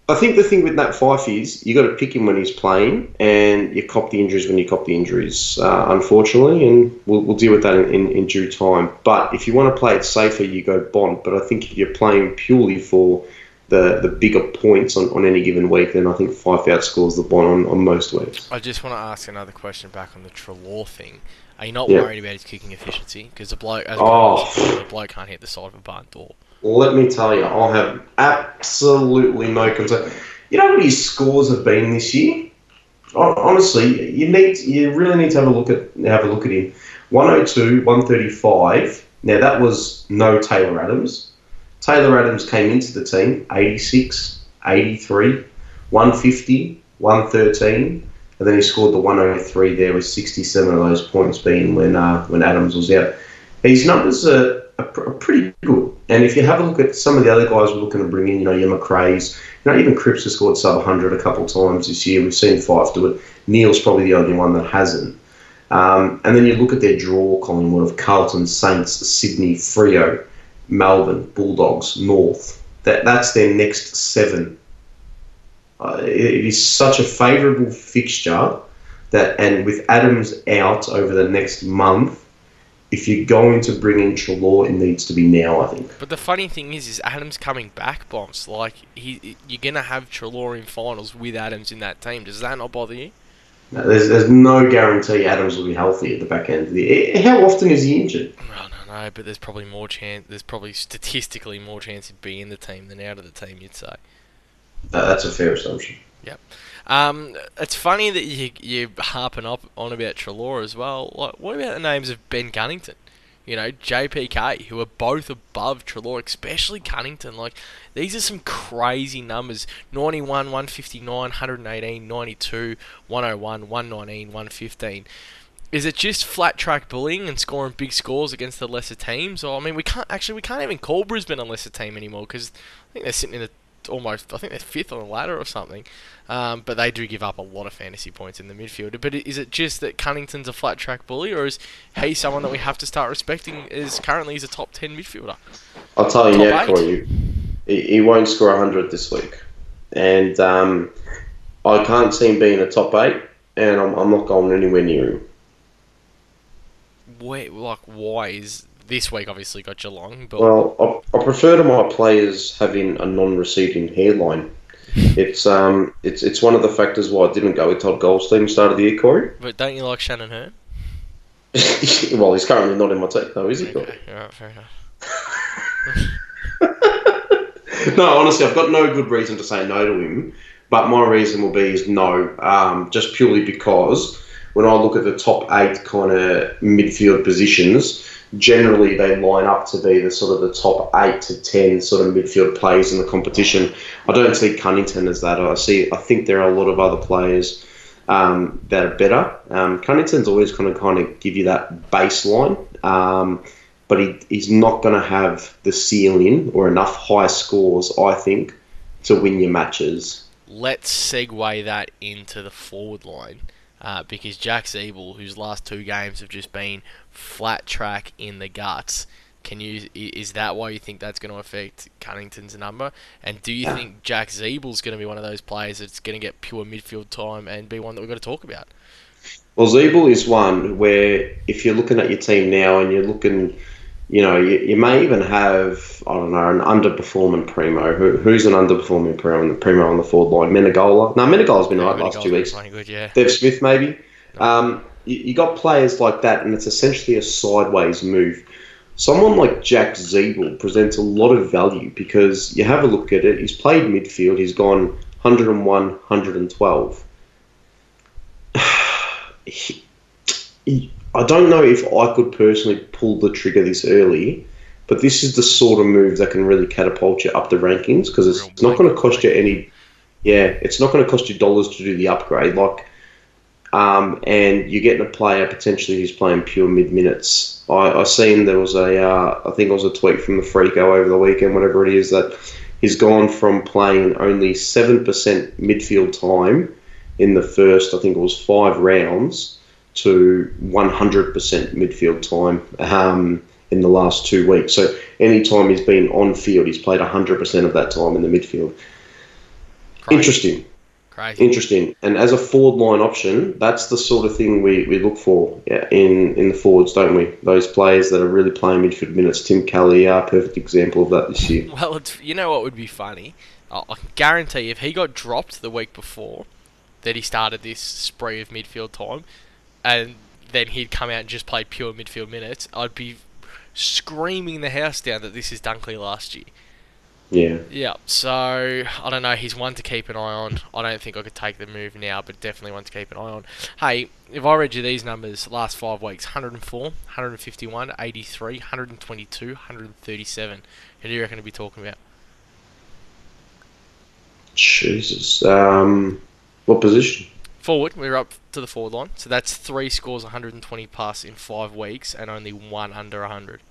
I think the thing with Nat Fyfe is you got to pick him when he's playing, and you cop the injuries when you cop the injuries, uh, unfortunately, and we'll, we'll deal with that in, in, in due time. But if you want to play it safer, you go Bond. But I think if you're playing purely for the, the bigger points on, on any given week, then I think Fyfe outscores the Bond on, on most weeks. I just want to ask another question back on the Treloar thing. Are you not Yeah. worried about his kicking efficiency? Because the bloke, as Oh. the bloke can't hit the side of a barn door. Let me tell you, I have absolutely no concern. You know what his scores have been this year? Honestly, you need you really need to have a look at have a look at him. 102, 135. Now that was no Taylor Adams. Taylor Adams came into the team 86, 83, 150, 113, and then he scored the 103 there with 67 of those points being when uh, when Adams was out. His numbers are, are pretty good. And if you have a look at some of the other guys we're looking to bring in, you know, your Macrae's, you know, even Cripps has scored sub 100 a couple of times this year. We've seen Fyfe do it. Neale's probably the only one that hasn't. Um, and then you look at their draw, Collingwood, of Carlton, Saints, Sydney, Freo, Melbourne, Bulldogs, North. That, that's their next seven. Uh, it is such a favourable fixture that, and with Adams out over the next month, if you're going to bring in Treloar, it needs to be now, I think. But the funny thing is, is Adams coming back, bombs. Like he, you're gonna have Treloar in finals with Adams in that team. Does that not bother you? No, There's, there's no guarantee Adams will be healthy at the back end of the year. How often is he injured? I don't know, but there's probably more chance. There's probably statistically more chance of being in the team than out of the team. You'd say. That's a fair assumption. Um, it's funny that you you harping up on about Treloar as well. Like, what about the names of Ben Cunnington? You know, JPK, who are both above Treloar, especially Cunnington. Like, these are some crazy numbers 91, 159, 118, 92, 101, 119, 115. Is it just flat track bullying and scoring big scores against the lesser teams? Or, I mean, we can't actually, we can't even call Brisbane a lesser team anymore because I think they're sitting in a almost, I think they're fifth on the ladder or something. Um, but they do give up a lot of fantasy points in the midfield. But is it just that Cunnington's a flat track bully, or is he someone that we have to start respecting Is currently he's a top 10 midfielder? I'll tell you now. Corey, he, he won't score 100 this week. And um, I can't see him being a top eight, and I'm, I'm not going anywhere near him. Where, like, why is this week obviously got Geelong, but Well, I, I prefer to my players having a non-receding hairline. It's um, it's it's one of the factors why I didn't go with Todd Goldstein start of the year, Corey. but don't you like Shannon Hurn? well, he's currently not in my team, though, is he? Okay, alright, fair enough. no, honestly, I've got no good reason to say no to him. But my reason will be is no, um, just purely because when I look at the top eight kind of midfield positions, generally they line up to be the sort of the top eight to ten sort of midfield players in the competition. I don't see Cunnington as that. I see. I think there are a lot of other players um, that are better. Um, Cunnington's always kind of kind of give you that baseline. Um, but he, he's not going to have the ceiling or enough high scores, I think, to win your matches. Let's segue that into the forward line. Uh, because Jack Ziebell, whose last two games have just been flat track in the guts, can you is that why you think that's going to affect Cunnington's number? And do you think Jack Ziebell's going to be one of those players that's going to get pure midfield time and be one that we've got to talk about? Well, Ziebell is one where if you're looking at your team now and you're looking you know, you, you, may even have, I don't know, an underperforming primo. Who, who's an underperforming primo, The primo on the forward line? Menegola? No, Menegola's been yeah, right last two weeks. Good, yeah. Dev Smith, maybe. Um, you, you got players like that, and it's essentially a sideways move. Someone like Jack Ziebell presents a lot of value because you have a look at it. He's played midfield. He's gone 101, 112. he, he, I don't know if I could personally pull the trigger this early, but this is the sort of move that can really catapult you up the rankings because it's, it's not going to cost you any. Yeah, it's not going to cost you dollars to do the upgrade. Like, um, and you're getting a player potentially who's playing pure mid minutes. I, I seen there was a, uh, I think it was a tweet from the Freako over the weekend, whatever it is, that he's gone from playing only seven percent midfield time in the first, I think it was five rounds to 100% midfield time um, in the last two weeks. So any time he's been on field, he's played 100% of that time in the midfield. Crazy. Interesting. Crazy. Interesting. And as a forward line option, that's the sort of thing we, we look for in, in the forwards, don't we? Those players that are really playing midfield minutes. Tim Kelly, a perfect example of that this year. Well, you know what would be funny? I can guarantee if he got dropped the week before that he started this spree of midfield time, and then he'd come out and just play pure midfield minutes, I'd be screaming the house down that this is Dunkley last year. Yeah. Yeah. So I don't know. He's one to keep an eye on. I don't think I could take the move now, but definitely one to keep an eye on. Hey, if I read you these numbers, last five weeks: 104, 151, 83, 122, 137. Who do you reckon to be talking about? Jesus. Um, what position? Forward, we're up to the forward line. So that's three scores 120 plus in five weeks and only one under 100.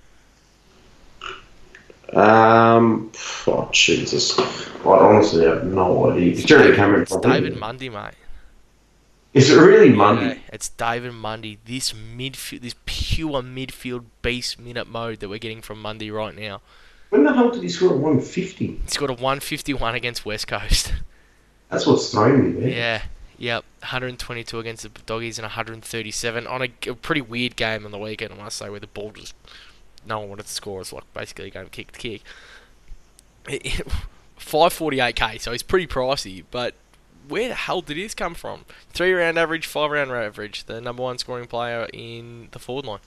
Um, oh, Jesus. I honestly have no idea. It's, David, Cameron. It's David Mundy, mate. Is it really Mundy? Yeah, it's David Mundy. This midfield, this pure midfield beast minute mode that we're getting from Mundy right now. When the hell did he score a 150? He scored a 151 against West Coast. That's what's throwing me there. Yeah. Yep, 122 against the Doggies and 137 on a, a, pretty weird game on the weekend, I must say, where the ball just no one wanted to score. It's like basically going kick to kick. 548k, so he's pretty pricey, but where the hell did this come from? Three round average, five round average, the number one scoring player in the forward line.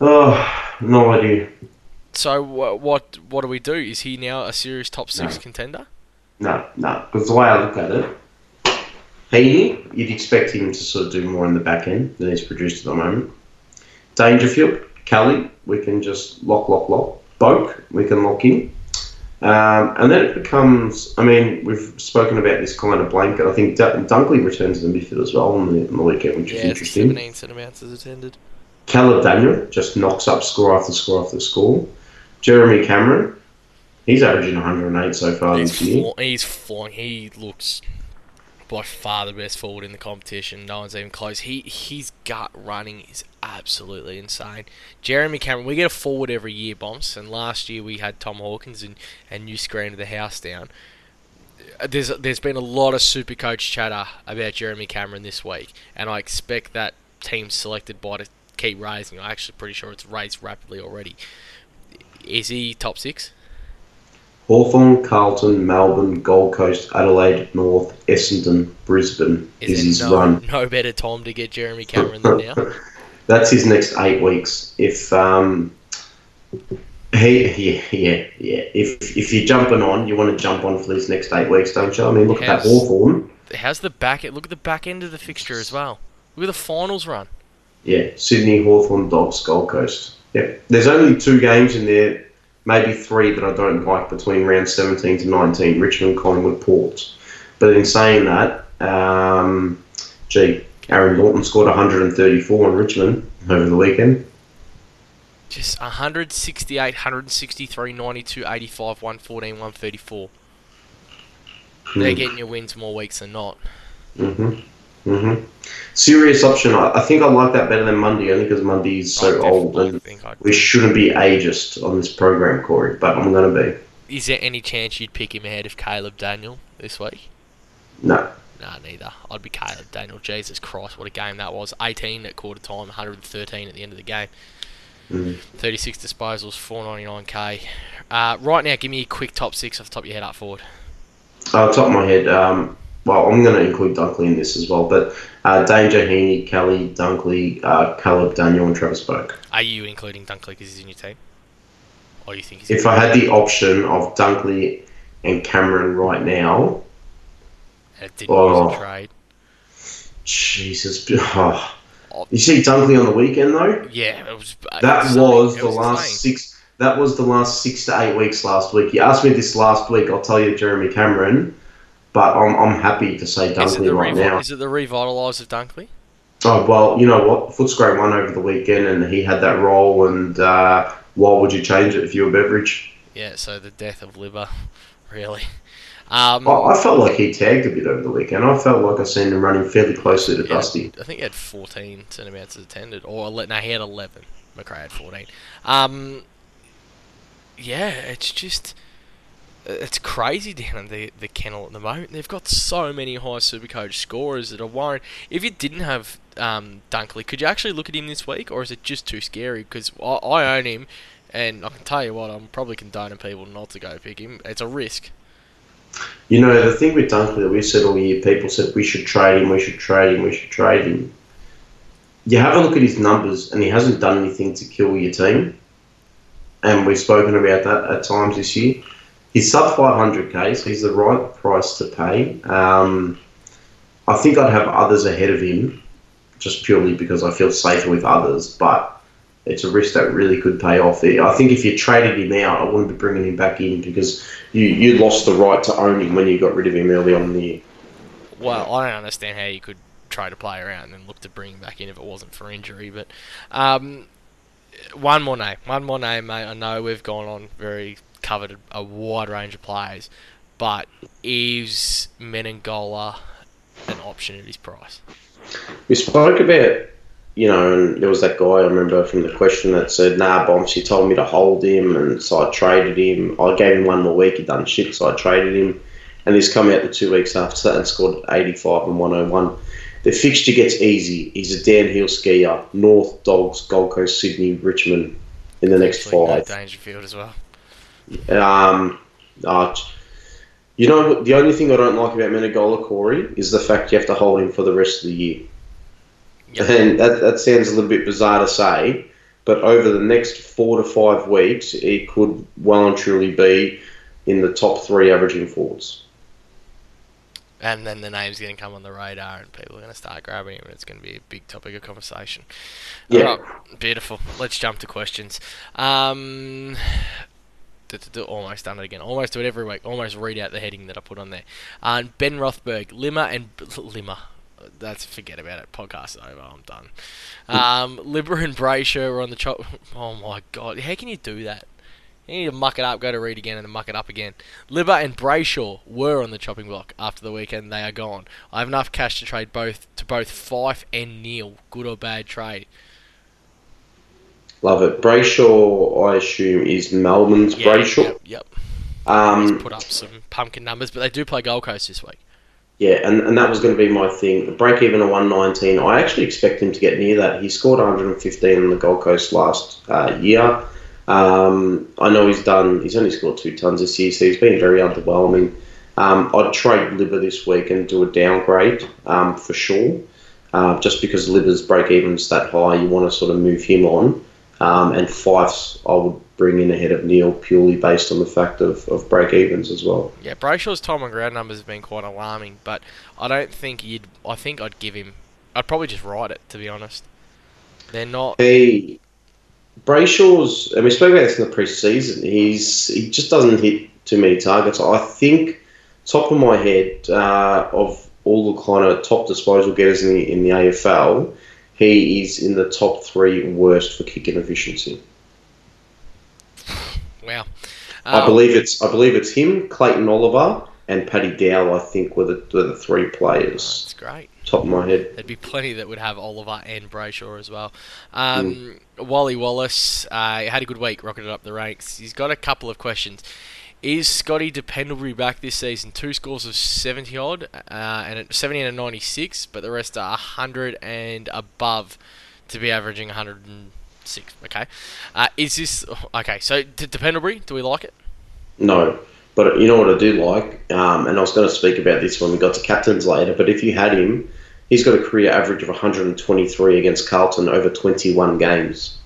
Oh, no idea. So what what do we do? Is he now a serious top six no. contender? No, no. Because the way I look at it, Heaney, you'd expect him to sort of do more in the back end than he's produced at the moment. Dangerfield, Kelly, we can just lock, lock, lock. Boak, we can lock in. Um, and then it becomes, I mean, we've spoken about this kind of blanket. I think D- Dunkley returns to the midfield as well on the, on the weekend, which yeah, is interesting. 17 centimetres attended. Caleb Daniel just knocks up score after score after score. Jeremy Cameron, He's averaging 108 so far he's this year. Fl- he's flying. He looks by far the best forward in the competition. No one's even close. He his gut running is absolutely insane. Jeremy Cameron, we get a forward every year, bombs, and last year we had Tom Hawkins and and you screamed the house down. Uh, there's there's been a lot of super coach chatter about Jeremy Cameron this week, and I expect that team selected by to keep raising. I'm actually pretty sure it's raised rapidly already. Is he top six? Hawthorn, Carlton, Melbourne, Gold Coast, Adelaide, North, Essendon, Brisbane is, Is his no, run. no better time to get Jeremy Cameron than now? That's his next eight weeks. If um, he, yeah, yeah, yeah. If if you're jumping on, you want to jump on for these next eight weeks, don't you? I mean, look at that Hawthorn. How's the back? Look at the back end of the fixture as well. Look at the finals run. Yeah, Sydney, Hawthorn, Dogs, Gold Coast. Yeah, there's only two games in there, maybe three that I don't like between round 17 to 19, Richmond, Collingwood, Port. But in saying that, um, gee, Aaron Naughton scored 134 on Richmond over the weekend. Just 168, 163, 92, 85, 114, 134. They're getting your wins more weeks than not. hmm hmm Serious option. I, I think I like that better than Mundy, only because Mundy is I so old and we shouldn't be ageist on this program, Corey. But I'm going to be. Is there any chance you'd pick him ahead of Caleb Daniel this week? No. Nah, neither. I'd be Caleb Daniel. Jesus Christ, what a game that was. 18 at quarter time, 113 at the end of the game. Mhm. 36 disposals, 499k. Uh, right now, give me a quick top six off the top of your head up forward. Uh, top of my head, um, well, I'm going to include Dunkley in this as well, but uh, Danger, Heaney, Kelly, Dunkley, uh, Caleb, Daniel, and Travis Boak. Are you including Dunkley because he's in your team? Or you think he's If I had the option of Dunkley and Cameron right now, it didn't Oh. a trade? Jesus. Oh. You see Dunkley on the weekend, though? Yeah, it was. uh, That was It the last insane. six. That was the last six to eight weeks last week. You asked me this last week. I'll tell you Jeremy Cameron, but I'm, I'm happy to say Dunkley right revi- now. is it the revitalise of Dunkley? Oh well, you know what? Footscray won over the weekend, and he had that role. And uh, why would you change it if you were Beveridge? Yeah, so the death of liver, really. Um, I, I felt like he tagged a bit over the weekend. I felt like I seen him running fairly closely to Yeah, Dusty. I think he had 14 centimetres attended, or no, he had 11. Macrae had 14. Um, yeah, it's just it's crazy down in the the kennel at the moment. They've got so many high Supercoach scorers that are worrying. If you didn't have um, Dunkley, could you actually look at him this week, or is it just too scary? Because I, I own him, and I can tell you what, I'm probably condoning people not to go pick him. It's a risk. You know, the thing with Dunkley that we said all year, people said we should trade him, we should trade him, we should trade him. You have a look at his numbers, and he hasn't done anything to kill your team. And we've spoken about that at times this year. He's sub 500k, so he's the right price to pay. Um, I think I'd have others ahead of him, just purely because I feel safer with others, but it's a risk that really could pay off. I think if you traded him out, I wouldn't be bringing him back in because you, you lost the right to own him when you got rid of him early on in the year. Well, I don't understand how you could try to play around and then look to bring him back in if it wasn't for injury. But um, one more name, one more name, mate. I know we've gone on very covered a wide range of players, but is Menegola an option at his price? We spoke about, you know, and there was that guy I remember from the question that said, nah, Bombs, you told me to hold him, and so I traded him. I gave him one more week, he done shit, so I traded him. And he's come out the two weeks after that and scored 85 and 101. The fixture gets easy. He's a downhill skier. North, Dogs, Gold Coast, Sydney, Richmond in the next no five. Dangerfield as well. Um, uh, you know, the only thing I don't like about Menegola, Corey, is the fact you have to hold him for the rest of the year. Yep. And that, that sounds a little bit bizarre to say, but over the next four to five weeks, it could well and truly be in the top three averaging forwards. And then the name's going to come on the radar, and people are going to start grabbing him, and it's going to be a big topic of conversation. Yeah. Alright, beautiful. Let's jump to questions. Um, d- d- d- almost done it again. Almost do it every week. Almost read out the heading that I put on there. Uh, ben Rothberg, Limmer and Limmer. That's forget about it. Podcast over. I'm done. Um, Libba and Brayshaw were on the chop. Oh my god! How can you do that? You need to muck it up, go to read again, and then muck it up again. Libba and Brayshaw were on the chopping block after the weekend. They are gone. I have enough cash to trade both to both Fyfe and Neale. Good or bad trade? Love it. Brayshaw, I assume, is Melbourne's Brayshaw. Yep. yep. Um, put up some pumpkin numbers, but they do play Gold Coast this week. Yeah, and, and that was going to be my thing. The break even of 119, I actually expect him to get near that. He scored 115 on the Gold Coast last uh, year. Um, I know he's done. He's only scored two tons this year, so he's been very underwhelming. Um, I'd trade Libba this week and do a downgrade um, for sure. Uh, just because Libba's break even's that high, you want to sort of move him on. Um, and Fyfe's I would bring in ahead of Neale purely based on the fact of, of break evens as well. Yeah, Brayshaw's time on ground numbers have been quite alarming, but I don't think you'd. I think I'd give him. I'd probably just write it to be honest. They're not. He Brayshaw's. And we spoke about this in the preseason. He's he just doesn't hit too many targets. I think top of my head uh, of all the kind of top disposal getters in the in the AFL, he is in the top three worst for kicking efficiency. Wow. I believe it's I believe it's him, Clayton Oliver, and Paddy Dow. I think were the, were the three players. That's great. Top of my head. There'd be plenty that would have Oliver and Brayshaw as well. Um, Wally Wallace uh, had a good week, rocketed up the ranks. He's got a couple of questions. Is Scotty Pendlebury back this season? Two scores of 70 odd, uh, and at 70 and a 96, but the rest are 100 and above to be averaging 106. Okay. Uh, is this. Okay, so d- Pendlebury, do we like it? No, but you know what I do like, um, and I was going to speak about this when we got to captains later. But if you had him, he's got a career average of 123 against Carlton over 21 games.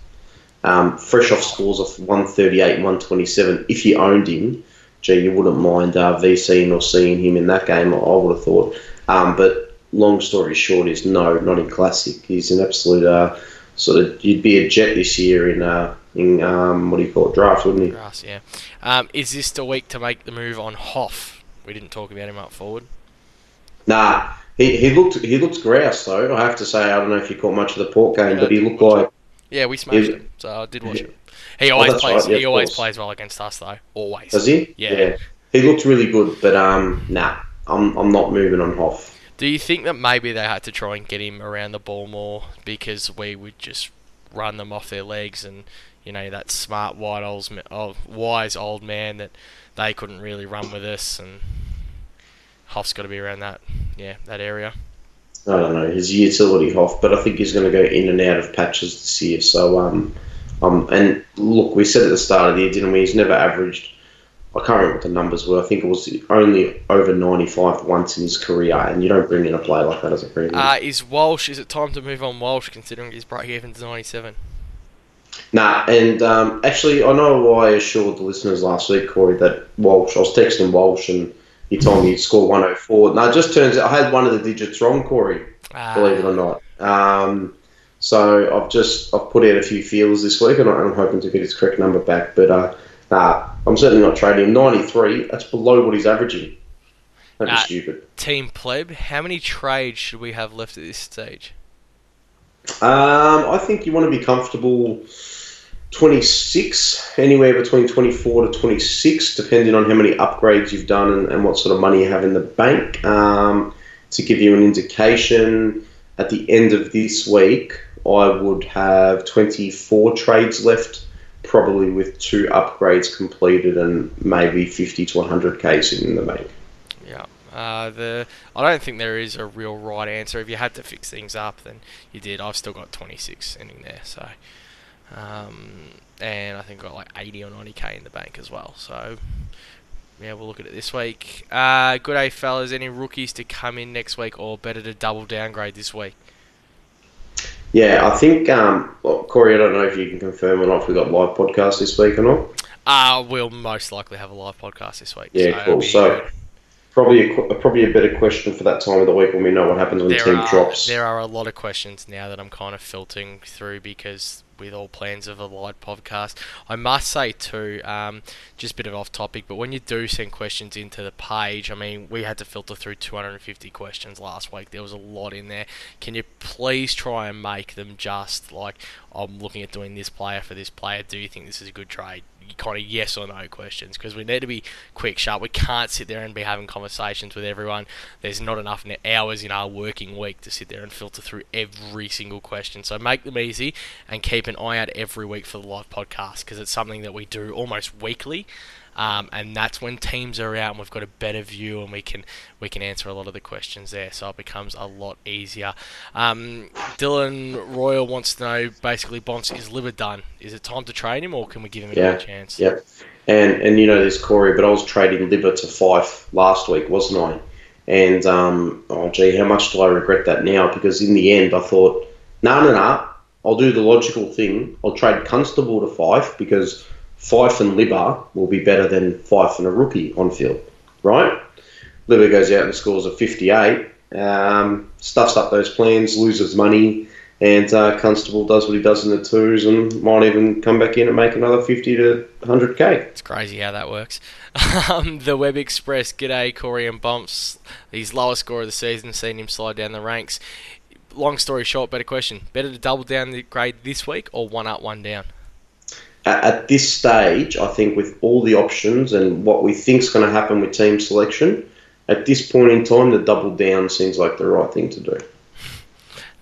Um, fresh off scores of 138 and 127. If you owned him, gee, you wouldn't mind uh, VCing or seeing him in that game, I would have thought. Um, but long story short is no, not in Classic. He's an absolute uh, sort of, you'd be a jet this year in, uh, in um, what do you call it, draft, wouldn't he? Grass, yeah. Um, is this the week to make the move on Hoff? We didn't talk about him up forward. Nah, he, he looked he looked grouse though. I have to say, I don't know if you caught much of the Port game, but he looked like Yeah, we smashed Yeah. him, so I did watch him. He always that's plays. right, yeah, he always course. plays well against us, though. Always. does he? Yeah. He looked really good, but um, nah, I'm I'm not moving on Hoff. Do you think that maybe they had to try and get him around the ball more because we would just run them off their legs and you know that smart white old, oh, wise old man that they couldn't really run with us and Hoff's got to be around that yeah that area. I don't know his utility Hoff, but I think he's going to go in and out of patches this year. So um, um, and look, we said at the start of the year, didn't we? He's never averaged. I can't remember what the numbers were. I think it was only over 95 once in his career, and you don't bring in a player like that as a premium. Uh, is Walsh? Is it time to move on Walsh considering his break even to ninety seven? Nah, and um, actually, I know I assured the listeners last week, Corey, that Walsh. I was texting Walsh, and he told me he'd score 104. Now, it just turns out I had one of the digits wrong, Corey. Uh, Believe it or not. Um, so I've just I've put out a few feelers this week, and I'm hoping to get his correct number back. But uh, nah, I'm certainly not trading him. 93. That's below what he's averaging. That'd be stupid. Team pleb, how many trades should we have left at this stage? Um, I think you want to be comfortable 26, anywhere between 24 to 26, depending on how many upgrades you've done and, and what sort of money you have in the bank. Um, to give you an indication, at the end of this week, I would have 24 trades left, probably with two upgrades completed and maybe 50 to 100k sitting in the bank. Yeah. Uh, the I don't think there is a real right answer. If you had to fix things up, then you did. I've still got 26 ending there, so um, and I think got like 80 or 90k in the bank as well. So yeah, we'll look at it this week. Uh, good day, fellas. Any rookies to come in next week, or better to double downgrade this week? Yeah, I think, um, well, Corey, I don't know if you can confirm or not if we've got live podcast this week or not. Uh, we'll most likely have a live podcast this week. Yeah, it'll cool. So, good. probably a, probably a better question for that time of the week when we know what happens when there team are, drops. There are a lot of questions now that I'm kind of filtering through because with all plans of a live podcast, I must say too, um, just a bit of off topic, but when you do send questions into the page, I mean, we had to filter through 250 questions last week. There was a lot in there. Can you please try and make them just like I'm looking at doing this player for this player? Do you think this is a good trade? Kind of yes or no questions because we need to be quick, sharp. We can't sit there and be having conversations with everyone. There's not enough hours in our working week to sit there and filter through every single question. So make them easy and keep an eye out every week for the live podcast because it's something that we do almost weekly. Um, and that's when teams are out and we've got a better view and we can we can answer a lot of the questions there. So it becomes a lot easier. Um, Dylan Royal wants to know basically, Bonds is Libba done? Is it time to trade him or can we give him Yeah. a chance? Yeah. And and you know this Corey, but I was trading Libba to Fyfe last week, wasn't I? And um, oh gee, how much do I regret that now? Because in the end, I thought, no, no, no, I'll do the logical thing. I'll trade Constable to Fyfe because Fyfe and Libba will be better than Fyfe and a rookie on field, right? Libba goes out and scores a 58, um, stuffs up those plans, loses money, and uh, Constable does what he does in the twos and might even come back in and make another 50 to 100k. It's crazy how that works. Um, the Web Express, g'day Corey and Bumps. His lowest score of the season, seen him slide down the ranks. Long story short, better question. Better to double down the grade this week or one up, one down? At, at this stage, I think with all the options and what we think is going to happen with team selection, at this point in time, the double down seems like the right thing to do.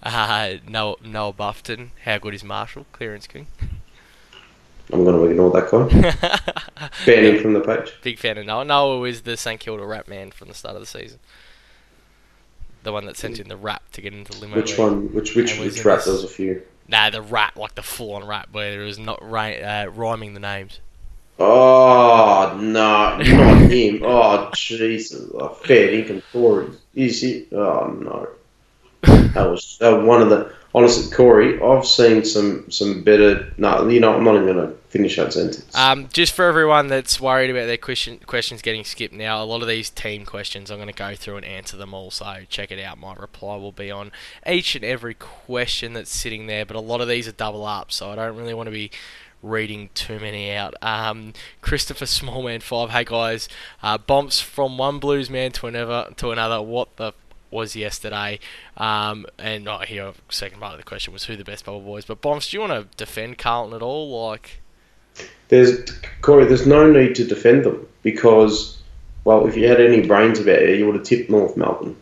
Uh, Noah, Noah Buffton, how good is Marshall? Clearance king. I'm going to ignore that guy. Ban him from the page. Big fan of Noah. Noah is the St Kilda rap man from the start of the season. The one that sent in the rap to get into the limo. Which league. one? Which which which rap? this- There was a few. Nah, the rap, like the full-on rap, where it was not uh, rhyming the names. Oh no, not him. Oh Jesus, oh, fair income Corey. Is he? Oh no, that was uh, one of the. Honestly, Corey, I've seen some some better. No, you know, I'm not even going to finish that sentence. Um, just for everyone that's worried about their question, questions getting skipped now, a lot of these team questions I'm going to go through and answer them all. So check it out. My reply will be on each and every question that's sitting there. But a lot of these are double up, so I don't really want to be reading too many out. Um, Christopher Smallman five. Hey guys, uh, bumps from one blues man to another to another. What the was yesterday. Um, and oh, here, second part of the question was who the best bubble boys. But Bombs, do you want to defend Carlton at all? Like, There's Corey. There's no need to defend them because, well, if you had any brains about it, you would have tipped North Melbourne.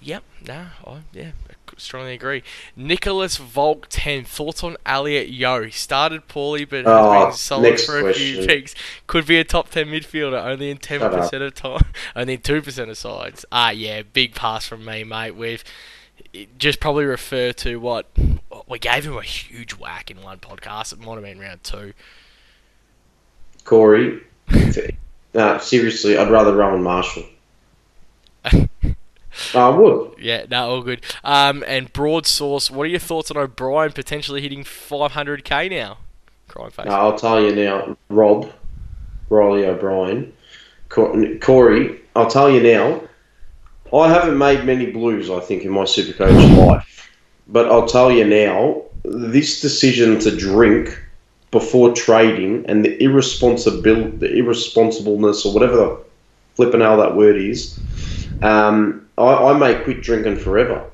yep, nah, I, yeah, strongly agree. Nicholas Volk 10, thoughts on Elliot Yeo? He started poorly, but has Oh, been solid for a few weeks. Could be a top 10 midfielder, only in 10% of time, only in 2% of sides. Ah, yeah, big pass from me, mate. We've just probably refer to what we gave him a huge whack in one podcast. It might have been round two. Corey, no, seriously, I'd rather Rowan Marshall. I would. Yeah, no, all good. Um, and broad source, what are your thoughts on O'Brien potentially hitting 500k now? Crying face. Uh, I'll tell you now, Rob, Riley O'Brien, Cor- Corey. I'll tell you now. I haven't made many blues, I think, in my Supercoach life, but I'll tell you now. This decision to drink before trading and the irresponsible, the irresponsibleness or whatever the flipping hell that word is, um, I, I may quit drinking forever.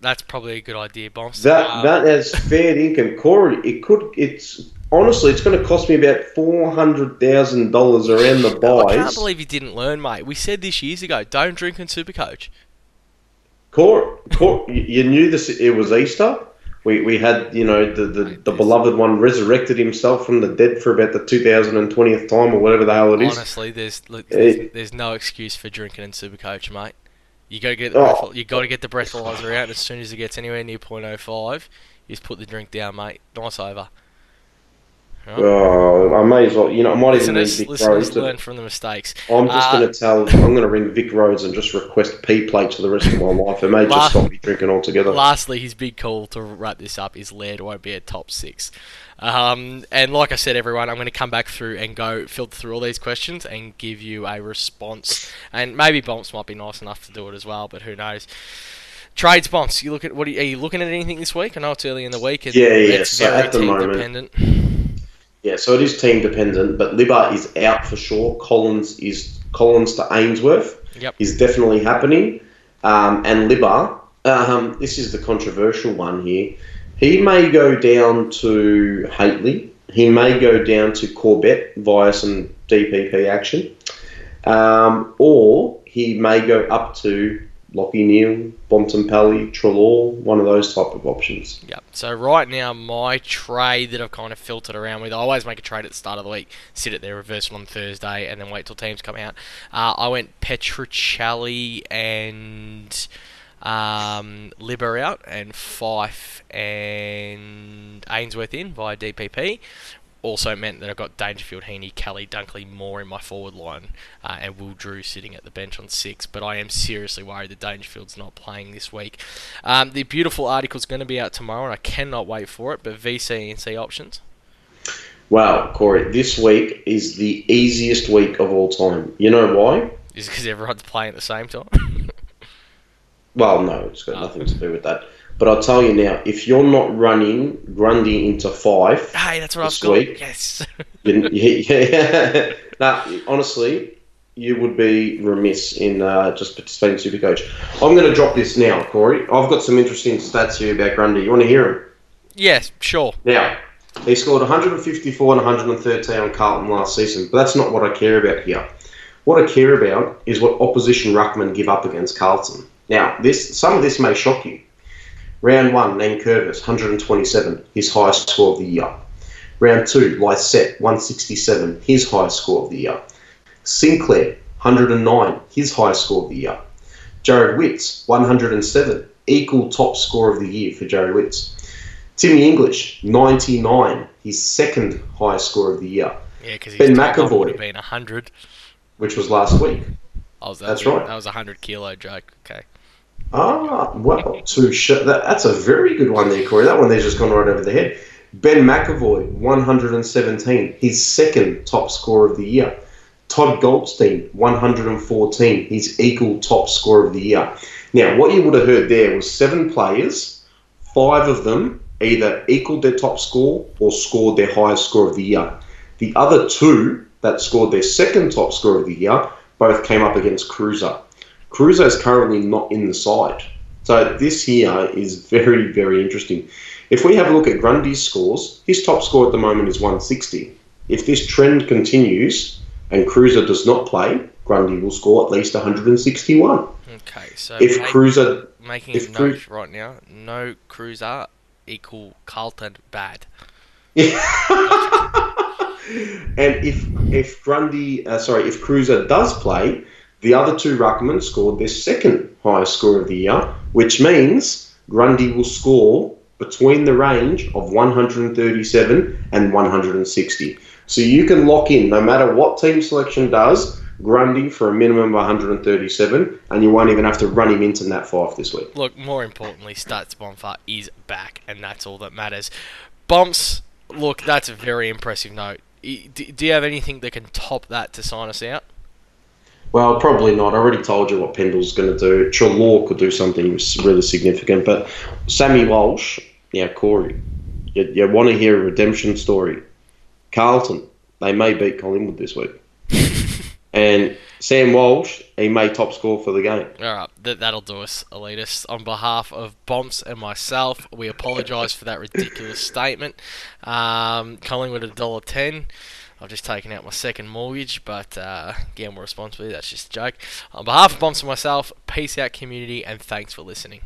That's probably a good idea, Bombs. That Um, that has fair income, Corey. It could. It's honestly, it's going to cost me about four hundred thousand dollars around the buys. I can't believe you didn't learn, mate. We said this years ago. Don't drink in Supercoach. Corey, Corey, you knew this. It was Easter. We, we had you know the, the, the beloved one resurrected himself from the dead for about the two thousand and twentieth time or whatever the hell it is. Honestly, there's look, Eh. there's, there's no excuse for drinking in Supercoach, mate. You got to get the Oh. breath, you got to get the breathalyzer out. As soon as it gets anywhere near .05, you just put the drink down, mate. Nice over. Oh, I may as well. You know, I might even ring Vic listeners Rhodes. learn from the mistakes. I'm just Uh, going to tell. I'm going to ring VicRoads and just request P plates for the rest of my life. It may just stop me drinking altogether. Lastly, his big call to wrap this up is Laird won't be a top six. Um, and like I said, everyone, I'm going to come back through and go filter through all these questions and give you a response. And maybe Bomps might be nice enough to do it as well, but who knows? Trades Bomps, you look at what are you, are you looking at anything this week? I know it's early in the week. And Yeah, yeah, It's so very at the moment- dependent. Yeah, so it is team dependent, but Libba is out for sure. Collins is Collins to Answerth Yep. is definitely happening, um, and Libba. Um, this is the controversial one here. He may go down to Hately. He may go down to Corbett via some DPP action, um, or he may go up to Lachie Neale, Bontempelli, Treloar, one of those type of options. Yep. So right now, my trade that I've kind of filtered around with, I always make a trade at the start of the week, sit it there, reverse it on Thursday, and then wait till teams come out. Uh, I went Petruccelli and um, out, and Fyfe and Answerth in via DPP also meant that I got Dangerfield, Heaney, Kelly, Dunkley more in my forward line, uh, and Will Drew sitting at the bench on six. But I am seriously worried that Dangerfield's not playing this week. Um, the beautiful article is going to be out tomorrow, and I cannot wait for it. But VC and C options. Wow, Corey, this week is the easiest week of all time. You know why? Is because everyone's playing at the same time. well, no, it's got oh. nothing to do with that. But I'll tell you now, if you're not running Grundy into five, hey, that's what I've got. Week, yes. you, yeah, now, honestly, you would be remiss in uh, just participating in Supercoach. I'm going to drop this now, Corey. I've got some interesting stats here about Grundy. You want to hear them? Yes, sure. Now, he scored 154 and 113 on Carlton last season, but that's not what I care about here. What I care about is what opposition ruckmen give up against Carlton. Now, this some of this may shock you. Round one, Nankervis, 127, his highest score of the year. Round two, Lycett, 167, his highest score of the year. Sinclair, 109, his highest score of the year. Jared Witts, 107, equal top score of the year for Jared Witts. Timmy English, 99, his second highest score of the year. Yeah, because Ben McEvoy would have been 100. Which was last week. Oh, that That's right. That was a 100 kilo joke. Okay. Ah, well, that, that's a very good one there, Corey. That one there's just gone right over the head. Ben McEvoy, 117, his second top scorer of the year. Todd Goldstein, 114, his equal top scorer of the year. Now, what you would have heard there was seven players, five of them either equaled their top score or scored their highest score of the year. The other two that scored their second top score of the year both came up against Kreuzer. Kreuzer is currently not in the side. So this here is very, very interesting. If we have a look at Grundy's scores, his top score at the moment is 160. If this trend continues and Kreuzer does not play, Grundy will score at least 161. Okay, so if make, Kreuzer making if a note right now, no Kreuzer equal Carlton bad. and if if Grundy, uh, sorry, if Kreuzer does play, the other two ruckmen scored their second highest score of the year, which means Grundy will score between the range of 137 and 160. So you can lock in, no matter what team selection does, Grundy for a minimum of 137, and you won't even have to run him into Nat 5 this week. Look, more importantly, Stats Bonfart is back, and that's all that matters. Bumps, look, that's a very impressive note. Do you have anything that can top that to sign us out? Well, probably not. I already told you what Pendle's going to do. Treloar could do something really significant, but Sammy Walsh, yeah, Corey, you, you want to hear a redemption story. Carlton, they may beat Collingwood this week. and Sam Walsh, he may top score for the game. All right, that, that'll do us, elitists. On behalf of Bomps and myself, we apologise for that ridiculous statement. Um, Collingwood at $1.10. I've just taken out my second mortgage, but uh, gamble responsibly. That's just a joke. On behalf of Bombs and myself, peace out, community, and thanks for listening.